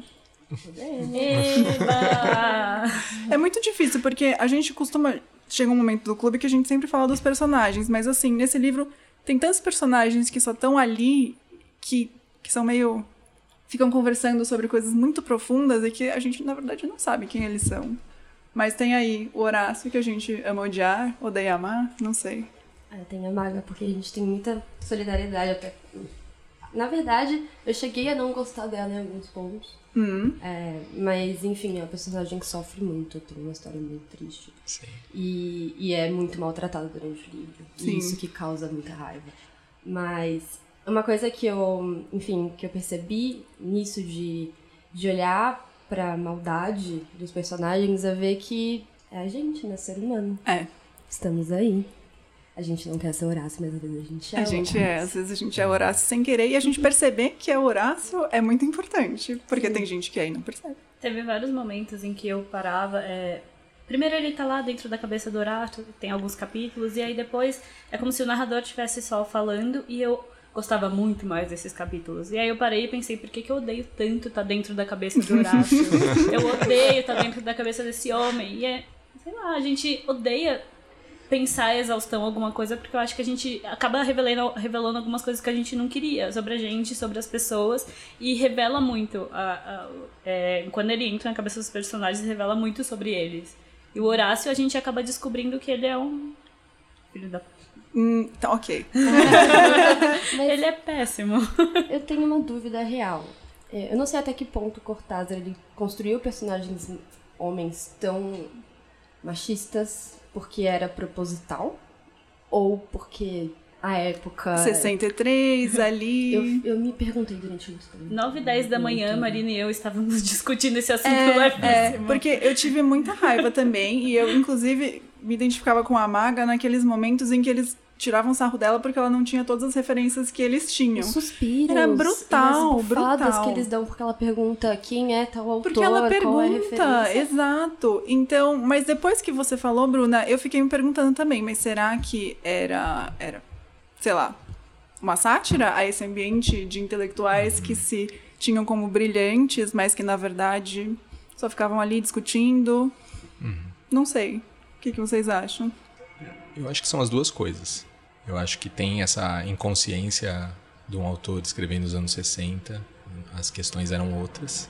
é muito difícil, porque a gente costuma. Chega um momento do clube que a gente sempre fala dos personagens, mas assim, nesse livro tem tantos personagens que só estão ali que que são meio. ficam conversando sobre coisas muito profundas e que a gente, na verdade, não sabe quem eles são. Mas tem aí o Horácio, que a gente ama odiar, odeia amar, não sei. É, tem a Magna, porque a gente tem muita solidariedade até. Na verdade, eu cheguei a não gostar dela em alguns pontos. Uhum. É, mas, enfim, é uma personagem que sofre muito, tem uma história muito triste. Sim. E, e é muito maltratada durante o livro. Sim. E isso que causa muita raiva. Mas uma coisa que eu, enfim, que eu percebi nisso de, de olhar pra maldade dos personagens é ver que é a gente, né? Ser humano. É. Estamos aí. A gente não quer ser Horácio, mas às vezes a gente é. A gente é, às vezes a gente é Horácio sem querer e a gente perceber que é Horácio é muito importante, porque Sim. tem gente que aí não percebe. Teve vários momentos em que eu parava. É... Primeiro ele tá lá dentro da cabeça do Horácio, tem alguns capítulos, e aí depois é como se o narrador estivesse só falando e eu gostava muito mais desses capítulos. E aí eu parei e pensei, por que, que eu odeio tanto estar tá dentro da cabeça do Horácio? <laughs> eu odeio estar tá dentro da cabeça desse homem. E é, sei lá, a gente odeia pensar a exaustão alguma coisa, porque eu acho que a gente acaba revelando, revelando algumas coisas que a gente não queria sobre a gente, sobre as pessoas, e revela muito. A, a, é, quando ele entra na cabeça dos personagens, revela muito sobre eles. E o Horácio, a gente acaba descobrindo que ele é um filho da Hum, tá, ok. <laughs> Ele é péssimo. eu tenho uma dúvida real. É, eu não sei até que ponto Cortázar ele construiu personagens homens tão machistas porque era proposital ou porque a época. <laughs> 63 ali. Eu, eu me perguntei durante muito tempo. 9 e 10 da manhã, Muito. Marina e eu estávamos <laughs> discutindo esse assunto É, é, levíssimo. porque eu tive muita raiva também, e eu, inclusive, me identificava com a Maga naqueles momentos em que eles tiravam sarro dela porque ela não tinha todas as referências que eles tinham. Os suspiros. Era brutal, e brutal. que eles dão porque ela pergunta quem é tal autor, Porque ela qual é a pergunta, referência. exato. Então, mas depois que você falou, Bruna, eu fiquei me perguntando também, mas será que era, era, sei lá, uma sátira a esse ambiente de intelectuais que se tinham como brilhantes, mas que na verdade só ficavam ali discutindo? Não sei. O que, que vocês acham? Eu acho que são as duas coisas. Eu acho que tem essa inconsciência de um autor escrevendo nos anos 60, as questões eram outras.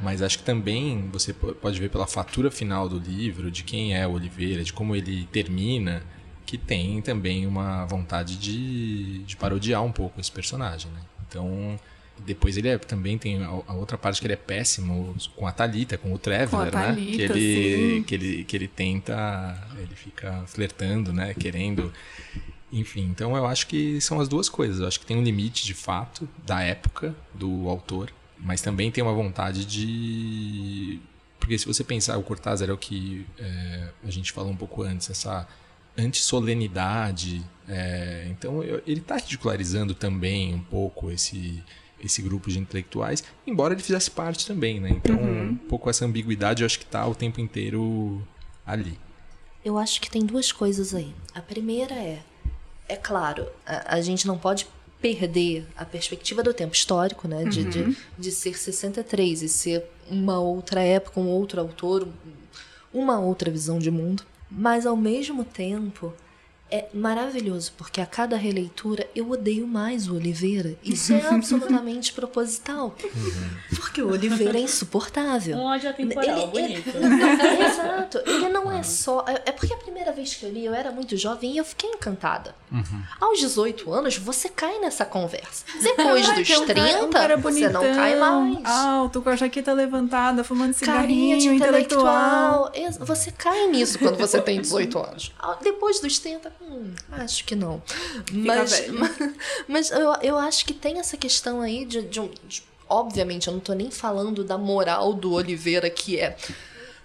Mas acho que também você po- pode ver pela fatura final do livro, de quem é o Oliveira, de como ele termina, que tem também uma vontade de, de parodiar um pouco esse personagem. Né? Então, depois ele é- também tem a, a outra parte que ele é péssimo com a Thalita, com o Traveler, né? Thalita, que ele, sim. que ele que ele tenta, ele fica flertando, né, querendo enfim, então eu acho que são as duas coisas. Eu acho que tem um limite de fato da época do autor, mas também tem uma vontade de. Porque se você pensar, o Cortázar é o que é, a gente falou um pouco antes, essa antissolenidade. É, então eu- ele está ridicularizando também um pouco esse, esse grupo de intelectuais, embora ele fizesse parte também, né? Então, um pouco essa ambiguidade eu acho que está o tempo inteiro ali. Eu acho que tem duas coisas aí. A primeira é, é claro, a, a gente não pode perder a perspectiva do tempo histórico, né? De, de, de ser 63 e ser uma outra época, um outro autor, uma outra visão de mundo. Mas ao mesmo tempo é maravilhoso, porque a cada releitura eu odeio mais o Oliveira. Isso é absolutamente proposital. Porque o Oliveira é insuportável. Um ódio atemporal, Ele- bonito. Exato. Ele não é só. É é porque a primeira vez que eu li, eu era muito jovem e eu fiquei encantada. Aos 18 anos, você cai nessa conversa. Depois dos Que é um cara- 30, um você não cai mais. Alto, com a jaqueta levantada, fumando Carinha cigarrinho, de intelectual. intelectual. Você cai nisso quando você tem 18 anos. Depois dos 30, hum, acho que não. Mas, <laughs> mas eu, eu acho que tem essa questão aí de, de um. de- obviamente, eu não tô nem falando da moral do Oliveira, que é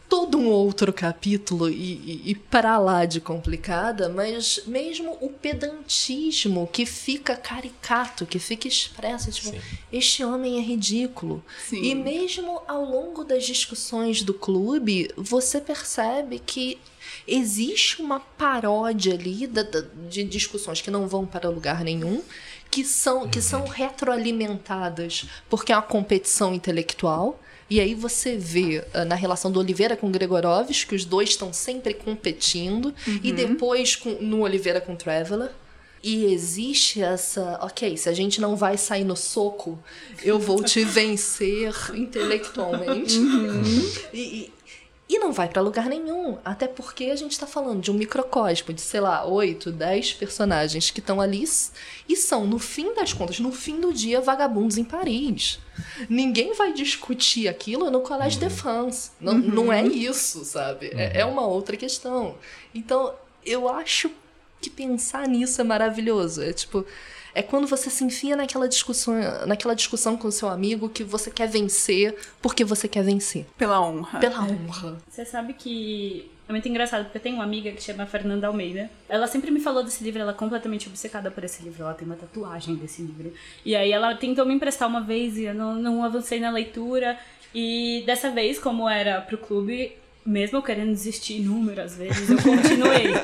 todo um outro capítulo e, e, e para lá de complicada, mas mesmo o pedantismo que fica caricato, que fica expresso, tipo, Sim. este homem é ridículo. Sim. E mesmo ao longo das discussões do clube, você percebe que existe uma paródia ali da- da- de discussões que não vão para lugar nenhum, que são, que são retroalimentadas porque é uma competição intelectual. E aí você vê ah, na relação do Oliveira com Gregorovski que os dois estão sempre competindo. E depois com- no Oliveira com Traveler. E existe essa. Ok, se a gente não vai sair no soco, eu vou te <laughs> vencer intelectualmente. E, e, e não vai pra lugar nenhum. Até porque a gente tá falando de um microcosmo de, sei lá, 8, 10 personagens que estão ali e são, no fim das contas, no fim do dia, vagabundos em Paris. Ninguém vai discutir aquilo no Collège de France. Não, não é isso, sabe? É, é uma outra questão. Então, eu acho que pensar nisso é maravilhoso. É tipo. É quando você se enfia naquela discussão, naquela discussão com o seu amigo que você quer vencer porque você quer vencer. Pela honra. Pela honra. Você sabe que é muito engraçado, porque eu tenho uma amiga que chama Fernanda Almeida. Ela sempre me falou desse livro, ela é completamente obcecada por esse livro. Ela tem uma tatuagem desse livro. E aí ela tentou me emprestar uma vez e eu não, não avancei na leitura. E dessa vez, como era pro clube, mesmo eu querendo desistir inúmeras vezes, eu continuei. <laughs>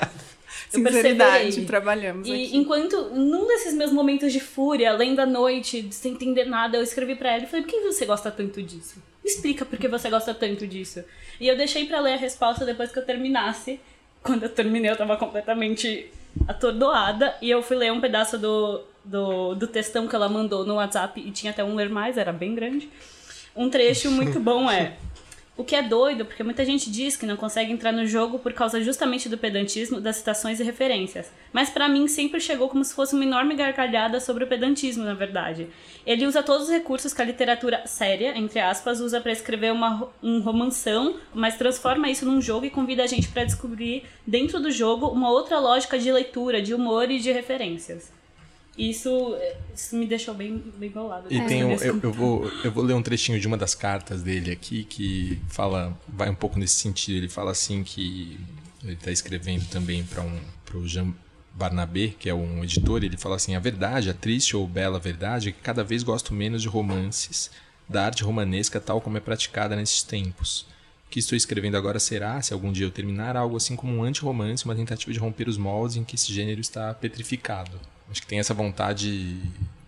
Sinceridade, trabalhamos E aqui. enquanto, num desses meus momentos de fúria, lendo à noite, sem entender nada, eu escrevi pra ela e falei: por que você gosta tanto disso? Me explica por que você gosta tanto disso. E eu deixei pra ler a resposta depois que eu terminasse. Quando eu terminei, eu tava completamente atordoada. E eu fui ler um pedaço do, do, do textão que ela mandou no WhatsApp e tinha até um ler mais, era bem grande. Um trecho <laughs> muito bom é. O que é doido, porque muita gente diz que não consegue entrar no jogo por causa justamente do pedantismo, das citações e referências. Mas para mim sempre chegou como se fosse uma enorme gargalhada sobre o pedantismo, na verdade. Ele usa todos os recursos que a literatura séria, entre aspas, usa para escrever uma, um romanção, mas transforma isso num jogo e convida a gente para descobrir dentro do jogo uma outra lógica de leitura, de humor e de referências. Isso, isso me deixou bem, bem bolado. E tem um, eu, eu, vou, eu vou ler um trechinho de uma das cartas dele aqui que fala, vai um pouco nesse sentido. Ele fala assim que ele está escrevendo também para um, o Jean Barnabé, que é um editor, ele fala assim: a verdade, a triste ou bela verdade é que cada vez gosto menos de romances, da arte romanesca tal como é praticada nesses tempos. O que estou escrevendo agora será, se algum dia eu terminar, algo assim como um anti-romance, uma tentativa de romper os moldes em que esse gênero está petrificado. Acho que tem essa vontade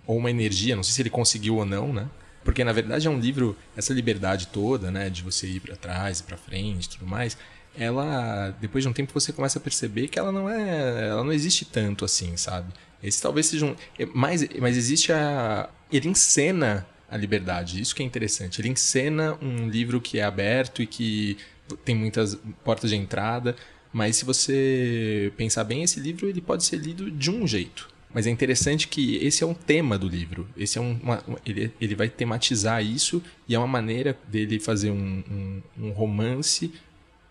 ou uma energia, não sei se ele conseguiu ou não, né? Porque na verdade é um livro, essa liberdade toda, né, de você ir para trás e para frente, tudo mais, ela depois de um tempo você começa a perceber que ela não é, ela não existe tanto assim, sabe? Esse talvez seja um, é, mas mas existe a ele encena a liberdade. Isso que é interessante. Ele encena um livro que é aberto e que tem muitas portas de entrada, mas se você pensar bem, esse livro ele pode ser lido de um jeito. Mas é interessante que esse é um tema do livro. Esse é um, uma, ele, ele vai tematizar isso e é uma maneira dele fazer um, um, um romance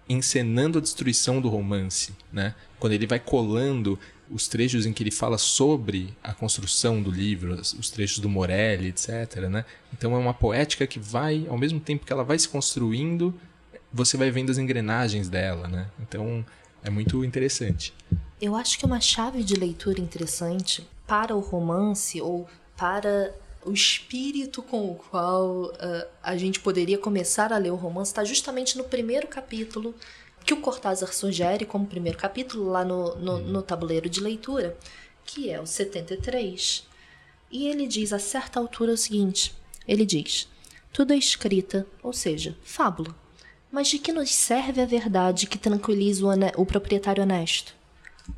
encenando a destruição do romance, né? Quando ele vai colando os trechos em que ele fala sobre a construção do livro, os trechos do Morelli, etc. Né? Então é uma poética que vai, ao mesmo tempo que ela vai se construindo, você vai vendo as engrenagens dela. Né? Então é muito interessante. Eu acho que uma chave de leitura interessante para o romance ou para o espírito com o qual uh, a gente poderia começar a ler o romance está justamente no primeiro capítulo que o Cortázar sugere como primeiro capítulo lá no, no, no tabuleiro de leitura, que é o 73. E ele diz a certa altura o seguinte: ele diz, tudo é escrita, ou seja, fábula. Mas de que nos serve a verdade que tranquiliza o, o proprietário honesto?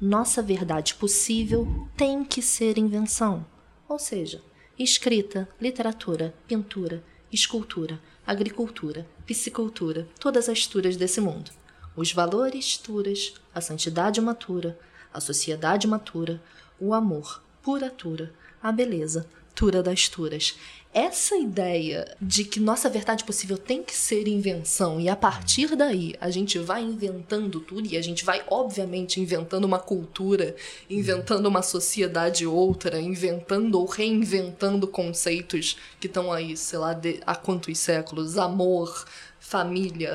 Nossa verdade possível tem que ser invenção, ou seja, escrita, literatura, pintura, escultura, agricultura, piscicultura, todas as turas desse mundo. Os valores turas, a santidade matura, a sociedade matura, o amor, pura tura, a beleza, tura das turas essa ideia de que nossa verdade possível tem que ser invenção e a partir daí a gente vai inventando tudo e a gente vai obviamente inventando uma cultura, inventando uma sociedade outra, inventando ou reinventando conceitos que estão aí, sei lá, de, há quantos séculos, amor, família,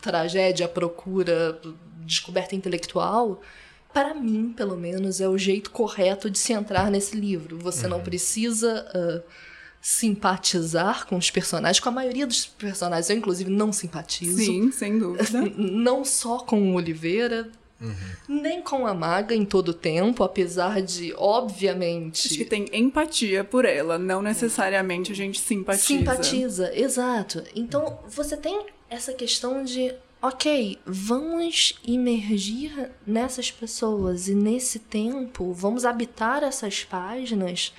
tragédia, procura, descoberta intelectual, para mim, pelo menos, é o jeito correto de se entrar nesse livro. Você uhum. não precisa uh, simpatizar com os personagens, com a maioria dos personagens. Eu, inclusive, não simpatizo. Sim, sem dúvida. <laughs> não só com o Oliveira, Uhum. Nem com a maga em todo o tempo, apesar de, obviamente. Acho que tem empatia por ela, não necessariamente a gente simpatiza. Simpatiza, exato. Então você tem essa questão de, ok, vamos imergir nessas pessoas e nesse tempo, vamos habitar essas páginas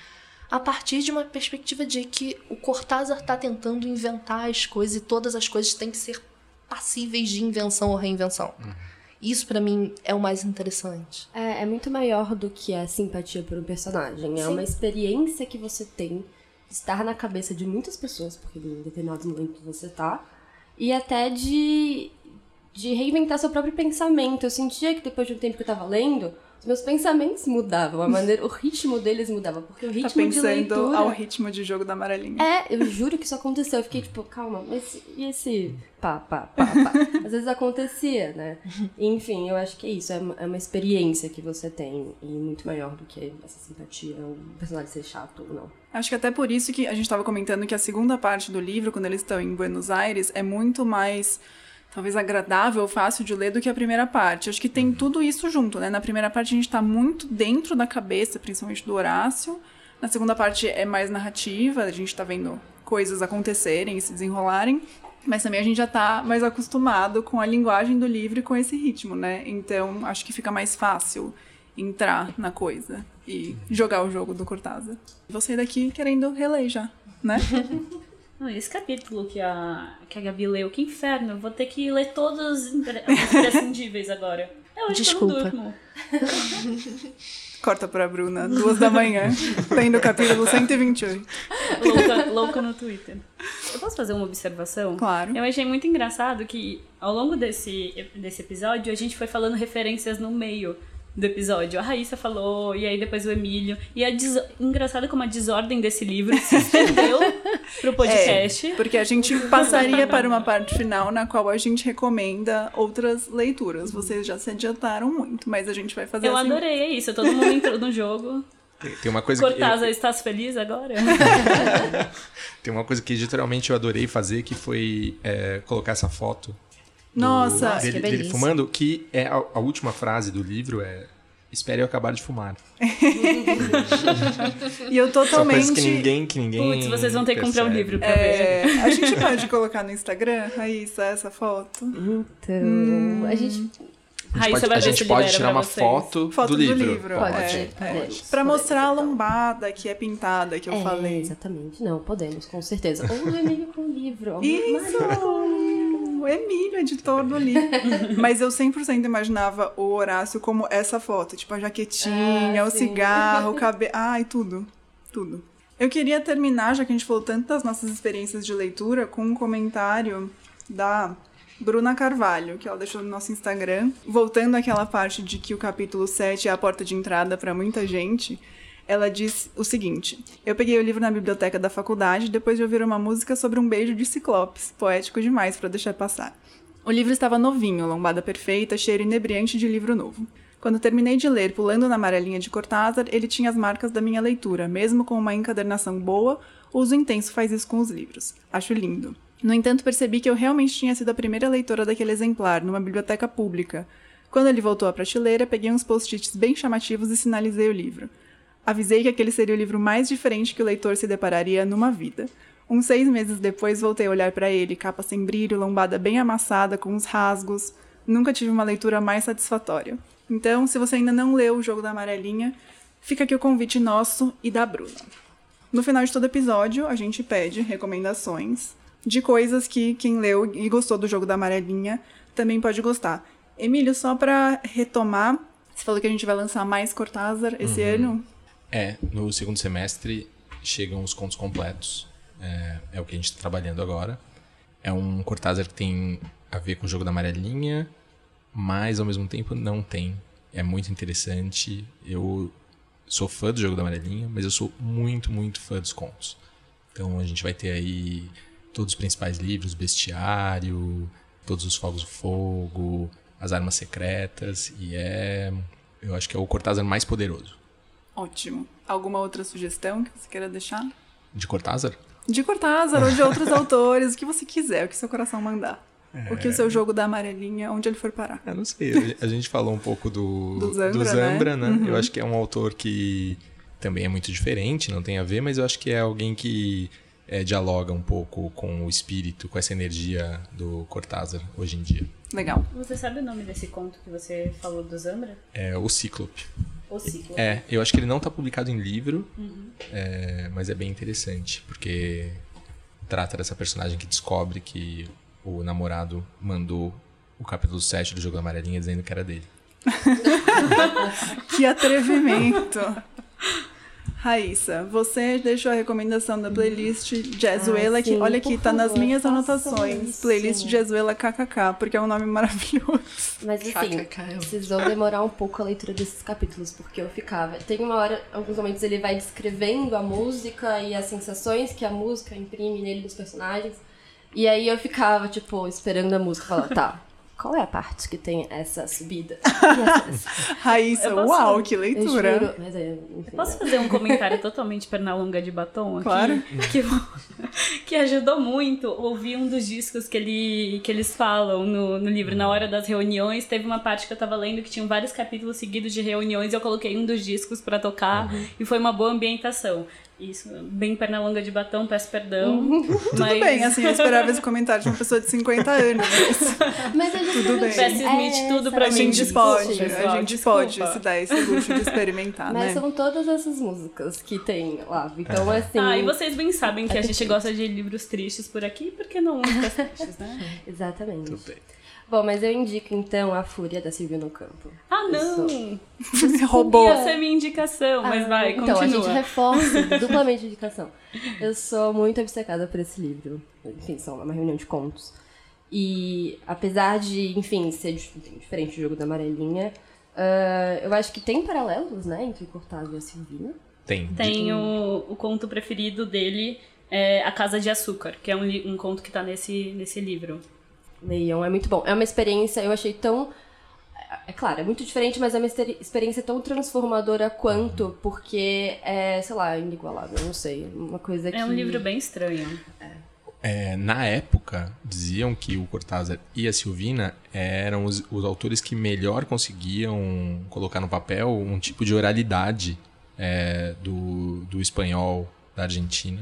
a partir de uma perspectiva de que o Cortázar está tentando inventar as coisas e todas as coisas têm que ser passíveis de invenção ou reinvenção. Uhum. Isso para mim é o mais interessante. É, é, muito maior do que a simpatia por um personagem. É Sim. uma experiência que você tem de estar na cabeça de muitas pessoas, porque em determinado momento você tá, e até de, de reinventar seu próprio pensamento. Eu sentia que depois de um tempo que eu tava lendo, os meus pensamentos mudavam, a maneira, o ritmo deles mudava, porque o tá ritmo tá pensando de leitura... ao ritmo de jogo da amarelinha. É, eu juro que isso aconteceu. Eu fiquei tipo, calma, mas e esse pá, pá, pá, pá? Às vezes acontecia, né? Enfim, eu acho que é isso, é uma, é uma experiência que você tem e muito maior do que essa simpatia, o personagem ser chato ou não. Acho que até por isso que a gente estava comentando que a segunda parte do livro, quando eles estão em Buenos Aires, é muito mais talvez agradável, fácil de ler do que a primeira parte. Acho que tem tudo isso junto, né? Na primeira parte a gente está muito dentro da cabeça, principalmente do Horácio. Na segunda parte é mais narrativa, a gente está vendo coisas acontecerem e se desenrolarem. Mas também a gente já está mais acostumado com a linguagem do livro e com esse ritmo, né? Então acho que fica mais fácil entrar na coisa e jogar o jogo do Cortázar. Vou sair daqui querendo reler já, né? <laughs> Não, esse capítulo que a, que a Gabi leu, que inferno. Eu vou ter que ler todos os impre- os imprescindíveis agora. É hoje Desculpa. que eu não durmo. <laughs> Corta pra Bruna, duas da manhã, lendo o capítulo 128. Louca, louca no Twitter. Eu posso fazer uma observação? Claro. Eu achei muito engraçado que ao longo desse, desse episódio a gente foi falando referências no meio do episódio. A Raíssa falou, e aí depois o Emílio. E é des... engraçado como a desordem desse livro se estendeu <laughs> pro podcast. É, porque a gente passaria para uma parte final na qual a gente recomenda outras leituras. Vocês já se adiantaram muito, mas a gente vai fazer Eu assim. adorei, é isso. Todo mundo entrou no jogo. Tem, uma coisa que Cortázar, eu, estás feliz agora? <laughs> tem uma coisa que literalmente eu adorei fazer que foi é, colocar essa foto do- Nossa, Nossa, dele, que dele fumando, que é a, a última frase do livro é espere eu acabar de fumar. <laughs> e eu totalmente. que ninguém que ninguém Putz, vocês vão ter que comprar um livro pra ver. É, a gente pode colocar no Instagram, Raíssa, essa foto. Então, a gente A gente Raíssa pode, a ver gente pode tirar uma vocês. foto, Foto do do livro. livro, Pode. é. podemos. Pra mostrar a lombada que é pintada, que eu É, falei. exatamente. Não, podemos, com certeza. Ou o Emílio com o livro. Isso! O Emílio, editor do livro. <laughs> Mas eu 100% imaginava o Horácio como essa foto. Tipo, a jaquetinha, Ah, o sim. cigarro, o <laughs> cabelo... Ai, tudo. Tudo. Eu queria terminar, já que a gente falou tanto das nossas experiências de leitura, com um comentário da Bruna Carvalho, que ela deixou no nosso Instagram. Voltando àquela parte de que o capítulo 7 é a porta de entrada para muita gente, ela diz o seguinte: Eu peguei o livro na biblioteca da faculdade depois de ouvir uma música sobre um beijo de ciclopes, poético demais para deixar passar. O livro estava novinho, lombada perfeita, cheiro inebriante de livro novo. Quando terminei de ler Pulando na Amarelinha de Cortázar, ele tinha as marcas da minha leitura, mesmo com uma encadernação boa, o uso intenso faz isso com os livros. Acho lindo. No entanto, percebi que eu realmente tinha sido a primeira leitora daquele exemplar, numa biblioteca pública. Quando ele voltou à prateleira, peguei uns post-its bem chamativos e sinalizei o livro. Avisei que aquele seria o livro mais diferente que o leitor se depararia numa vida. Uns seis meses depois, voltei a olhar para ele, capa sem brilho, lombada bem amassada, com uns rasgos. Nunca tive uma leitura mais satisfatória. Então, se você ainda não leu o Jogo da Amarelinha, fica aqui o convite nosso e da Bruna. No final de todo episódio, a gente pede recomendações de coisas que quem leu e gostou do Jogo da Amarelinha também pode gostar. Emílio, só para retomar, você falou que a gente vai lançar mais Cortázar esse ano. É, no segundo semestre chegam os contos completos. É, é o que a gente está trabalhando agora. É um Cortázar que tem a ver com o jogo da amarelinha, mas ao mesmo tempo não tem. É muito interessante. Eu sou fã do jogo da amarelinha, mas eu sou muito, muito fã dos contos. Então a gente vai ter aí todos os principais livros, Bestiário, todos os Fogos do Fogo, as Armas Secretas, e é. Eu acho que é o Cortázar mais poderoso. Ótimo. Alguma outra sugestão que você queira deixar? De Cortázar? De Cortázar ou de outros <laughs> autores, o que você quiser, o que seu coração mandar. O que o seu jogo da amarelinha, onde ele for parar. Eu não sei. A gente falou um pouco do, Do Zambra, né? né? Eu acho que é um autor que também é muito diferente, não tem a ver, mas eu acho que é alguém que é, dialoga um pouco com o espírito, com essa energia do Cortázar hoje em dia. Legal. Você sabe o nome desse conto que você falou do Zambra? É o Cíclope. O Ciclo. É, eu acho que ele não está publicado em livro, é, mas é bem interessante, porque trata dessa personagem que descobre que o namorado mandou o capítulo 7 do Jogo da Amarelinha dizendo que era dele. <laughs> Que atrevimento! Raíssa, você deixou a recomendação da playlist Jazzuela, Ah, que sim, olha aqui, tá nas favor, minhas façam anotações. isso. Playlist Jazzuela KKK, porque é um nome maravilhoso. Mas assim, KKK, eu- precisou demorar um pouco a leitura desses capítulos, porque eu ficava. Tem uma hora, alguns momentos ele vai descrevendo a música e as sensações que a música imprime nele dos personagens. E aí eu ficava, tipo, esperando a música falar, tá. Qual é a parte que tem essa subida? <laughs> Essa- Raíssa, Eu posso- uau, que Eu leitura! juro, mas é, enfim, Posso fazer um comentário totalmente pernalonga de batom aqui? Claro. Que, <laughs> que ajudou muito ouvir um dos discos que, ele, que eles falam no, no livro. Na hora das reuniões, teve uma parte que eu tava lendo que tinham vários capítulos seguidos de reuniões e eu coloquei um dos discos pra tocar e foi uma boa ambientação. Isso, bem perna longa de batom, peço perdão. <laughs> Tudo mas... bem, assim, eu esperava esse <laughs> comentário de uma pessoa de 50 anos. Mas Mas <laughs> é Tudo bem. Smith, tudo pra a mim, gente desculpa, pode, pessoal, a gente desculpa. pode se dar esse luxo de experimentar, Mas né? são todas essas músicas que tem lá. Então, assim. Ah, e vocês bem sabem que É a gente gosta de livros tristes por aqui, por que não músicas tristes, né? Exatamente. Tudo bem. Bom, mas eu indico então A Fúria da Silvia no Campo. Ah, não! <laughs> Você roubou. Ia ser minha indicação, mas Ah, vai, então, continua. a gente reforça <laughs> duplamente a indicação. Eu sou muito obcecada por esse livro. Enfim, são uma reunião de contos. E apesar de, enfim, ser dif- diferente do jogo da amarelinha, ah, eu acho que tem paralelos, né, entre Cortázar e a Silvina. Tem. Tem o, o conto preferido dele, é A Casa de Açúcar, que é um, um conto que tá nesse, nesse livro. Leiam, é muito bom. É uma experiência, eu achei tão. É claro, é muito diferente, mas é uma experi- experiência tão transformadora quanto, porque é, sei lá, inigualável, não sei. Uma coisa que. É um livro bem estranho. É, na época, diziam que o Cortázar e a Silvina eram os, os autores que melhor conseguiam colocar no papel um tipo de oralidade é, do, do espanhol da Argentina.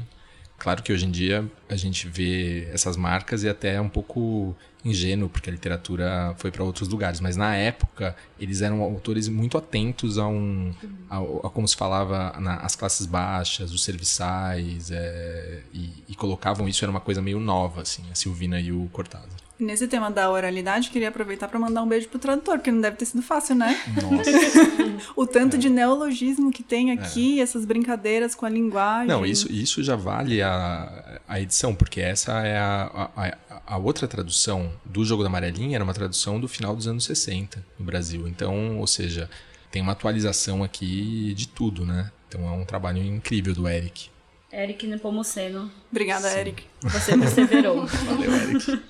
Claro que hoje em dia a gente vê essas marcas e até é um pouco ingênuo, porque a literatura foi para outros lugares. Mas na época, eles eram autores muito atentos a, um, a, a como se falava nas classes baixas, os serviçais, é, e, e colocavam isso, era uma coisa meio nova, assim, a Silvina e o Cortázar. Nesse tema da oralidade, queria aproveitar para mandar um beijo pro tradutor, porque não deve ter sido fácil, né? Nossa. <laughs> O tanto de neologismo que tem aqui, essas brincadeiras com a linguagem. Não, isso, isso já vale a, a edição, porque essa é a, a, a outra tradução do Jogo da Amarelinha, era uma tradução do final dos anos 60 no Brasil. Então, ou seja, tem uma atualização aqui de tudo, né? Então é um trabalho incrível do Eric. Eric Nepomuceno, Obrigada, Eric. você perseverou. <laughs> Valeu, Eric.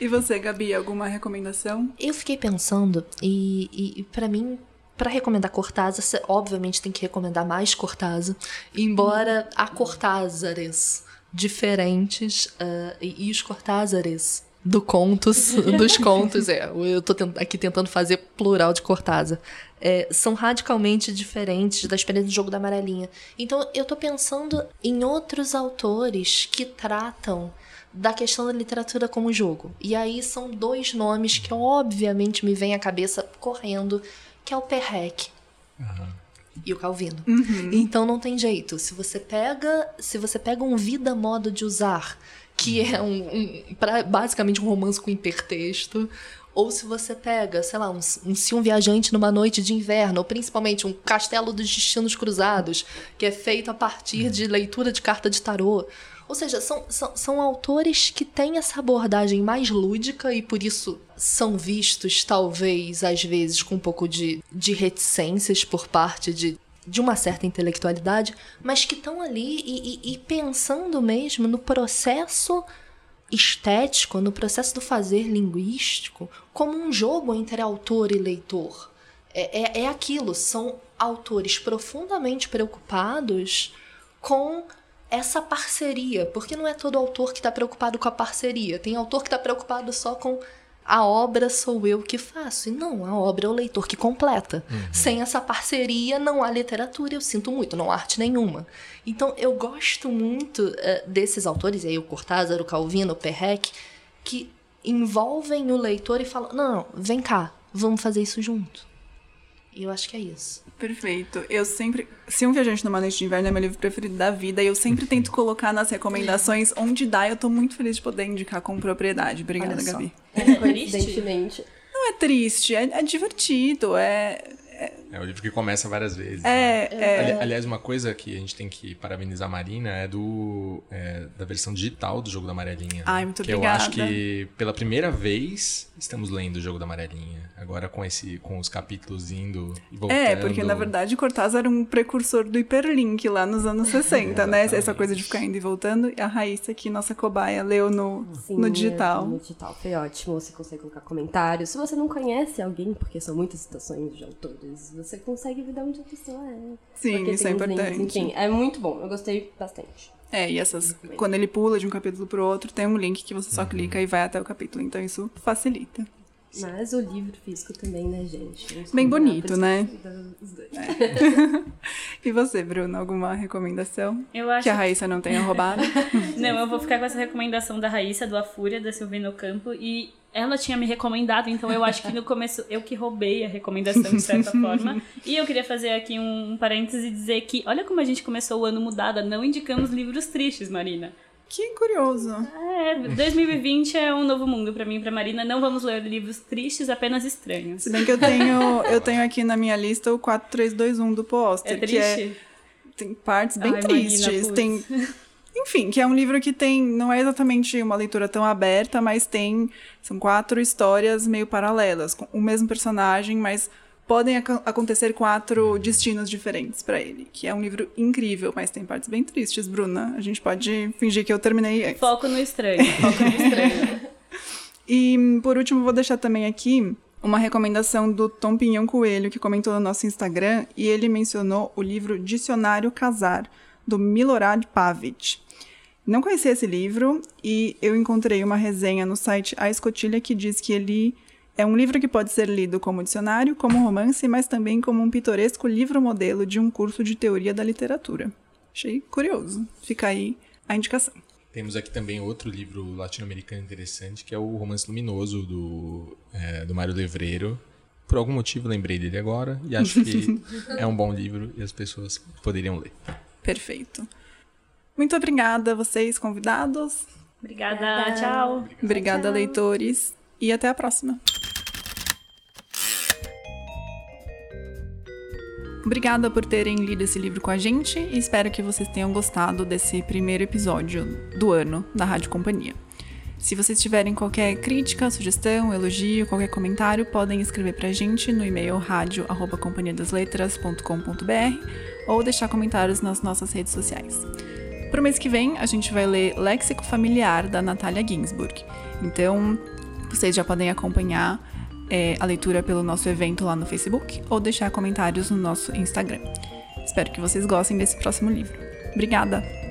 E você, Gabi, alguma recomendação? Eu fiquei pensando, e, e, e para mim, para recomendar Cortázar, você obviamente tem que recomendar mais Cortázar, embora há Cortázares diferentes ah, e, e os Cortázares do contos, dos contos, é, eu tô tent- aqui tentando fazer plural de Cortázar, é, são radicalmente diferentes da experiência do Jogo da Amarelinha. Então eu tô pensando em outros autores que tratam da questão da literatura como jogo. E aí são dois nomes que obviamente me vêm à cabeça correndo, que é o Perrec e o Calvino. Então não tem jeito. Se você pega, se você pega um vida modo de usar, que é um, um- pra- basicamente um romance com hipertexto, ou se você pega, sei lá, um, um Se um Viajante numa Noite de Inverno, ou principalmente um Castelo dos Destinos Cruzados, que é feito a partir de leitura de carta de tarô. Ou seja, são, são, são autores que têm essa abordagem mais lúdica e por isso são vistos, talvez, às vezes, com um pouco de, de reticências por parte de, de uma certa intelectualidade, mas que estão ali e, e- e pensando mesmo no processo estético, no processo do fazer linguístico, como um jogo entre autor e leitor. É, é, é aquilo, são autores profundamente preocupados com essa parceria, porque não é todo autor que está preocupado com a parceria. Tem autor que está preocupado só com a obra sou eu que faço. E não, a obra é o leitor que completa. Sem essa parceria não há literatura, eu sinto muito, não há arte nenhuma. Então eu gosto muito eh, desses autores, e aí o Cortázar, o Calvino, o Perrec, que envolvem o leitor e falam: não, não, vem cá, vamos fazer isso junto. E eu acho que é isso. Perfeito. Eu sempre. Se um viajante numa noite de inverno é meu livro preferido da vida, e eu sempre tento colocar nas recomendações onde dá, eu tô muito feliz de poder indicar com propriedade. Obrigada. Gabi. Coincidentemente. Não é triste, é, é divertido, é. É o livro que começa várias vezes. É, né? é. Ali- Aliás, uma coisa que a gente tem que parabenizar a Marina é do é, da versão digital do Jogo da Amarelinha. Ai, muito que eu acho obrigada. que pela primeira vez estamos lendo o Jogo da Amarelinha. Agora com esse com os capítulos indo e voltando. É, porque na verdade Cortázar era um precursor do hiperlink lá nos anos <laughs> 60, né? Essa coisa de ficar indo e voltando. E a Raíssa aqui, nossa cobaia, leu no, Sim, no digital. No digital foi ótimo. Você consegue colocar comentários. Se você não conhece alguém, porque são muitas citações de autores, você consegue ver de onde a pessoa é. Sim, Porque isso é os links, importante. Enfim, é muito bom. Eu gostei bastante. É, e essas. Quando ele pula de um capítulo pro outro, tem um link que você só clica e vai até o capítulo. Então isso facilita. Mas o livro físico também, né, gente? Vamos Bem bonito, né? dois. <laughs> E você, Bruno, alguma recomendação Eu acho que a Raíssa não tenha <laughs> roubado? Não, eu vou ficar com essa recomendação da Raíssa, do A Fúria, da Silvina Campo, e ela tinha me recomendado, então eu acho que no começo eu que roubei a recomendação de certa forma. <laughs> E eu queria fazer aqui um, um parêntese e dizer que, olha como a gente começou o ano mudada, não indicamos livros tristes, Marina. que curioso. É, 2020 é um novo mundo pra mim e pra Marina. Não vamos ler livros tristes, apenas estranhos. Se bem que eu tenho, eu tenho aqui na minha lista o 4321 do pôster, É que é triste? tem partes bem Ai, Marina, tristes, putz. tem enfim, que é um livro que tem não é exatamente uma leitura tão aberta, mas tem são quatro histórias meio paralelas, com o mesmo personagem, mas podem aco- acontecer quatro destinos diferentes pra ele, que é um livro incrível, mas tem partes bem tristes, Bruna. A gente pode fingir que eu terminei antes. Foco no estranho, <laughs> foco no estranho. E por último, vou deixar também aqui uma recomendação do Tom Pinhão Coelho, que comentou no nosso Instagram, e ele mencionou o livro Dicionário Casar, do Milorad Pavic. Não conhecia esse livro e eu encontrei uma resenha no site A Escotilha que diz que ele é um livro que pode ser lido como dicionário, como romance, mas também como um pitoresco livro modelo de um curso de teoria da literatura. Achei curioso. Fica aí a indicação. Temos aqui também outro livro latino-americano interessante, que é o Romance Luminoso, do, é, do Mário Levreiro. Por algum motivo lembrei dele agora e acho que <laughs> é um bom livro e as pessoas poderiam ler. Perfeito. Muito obrigada a vocês, convidados. Obrigada, tchau. Obrigada, leitores. E até a próxima. Obrigada por terem lido esse livro com a gente e espero que vocês tenham gostado desse primeiro episódio do ano da Rádio Companhia. Se vocês tiverem qualquer crítica, sugestão, elogio, qualquer comentário, podem escrever pra gente no e-mail radio@companhiadasletras.com.br ou deixar comentários nas nossas redes sociais. Pro mês que vem, a gente vai ler Léxico Familiar, da Natália Ginsburg. Então, vocês já podem acompanhar é, a leitura pelo nosso evento lá no Facebook ou deixar comentários no nosso Instagram. Espero que vocês gostem desse próximo livro. Obrigada!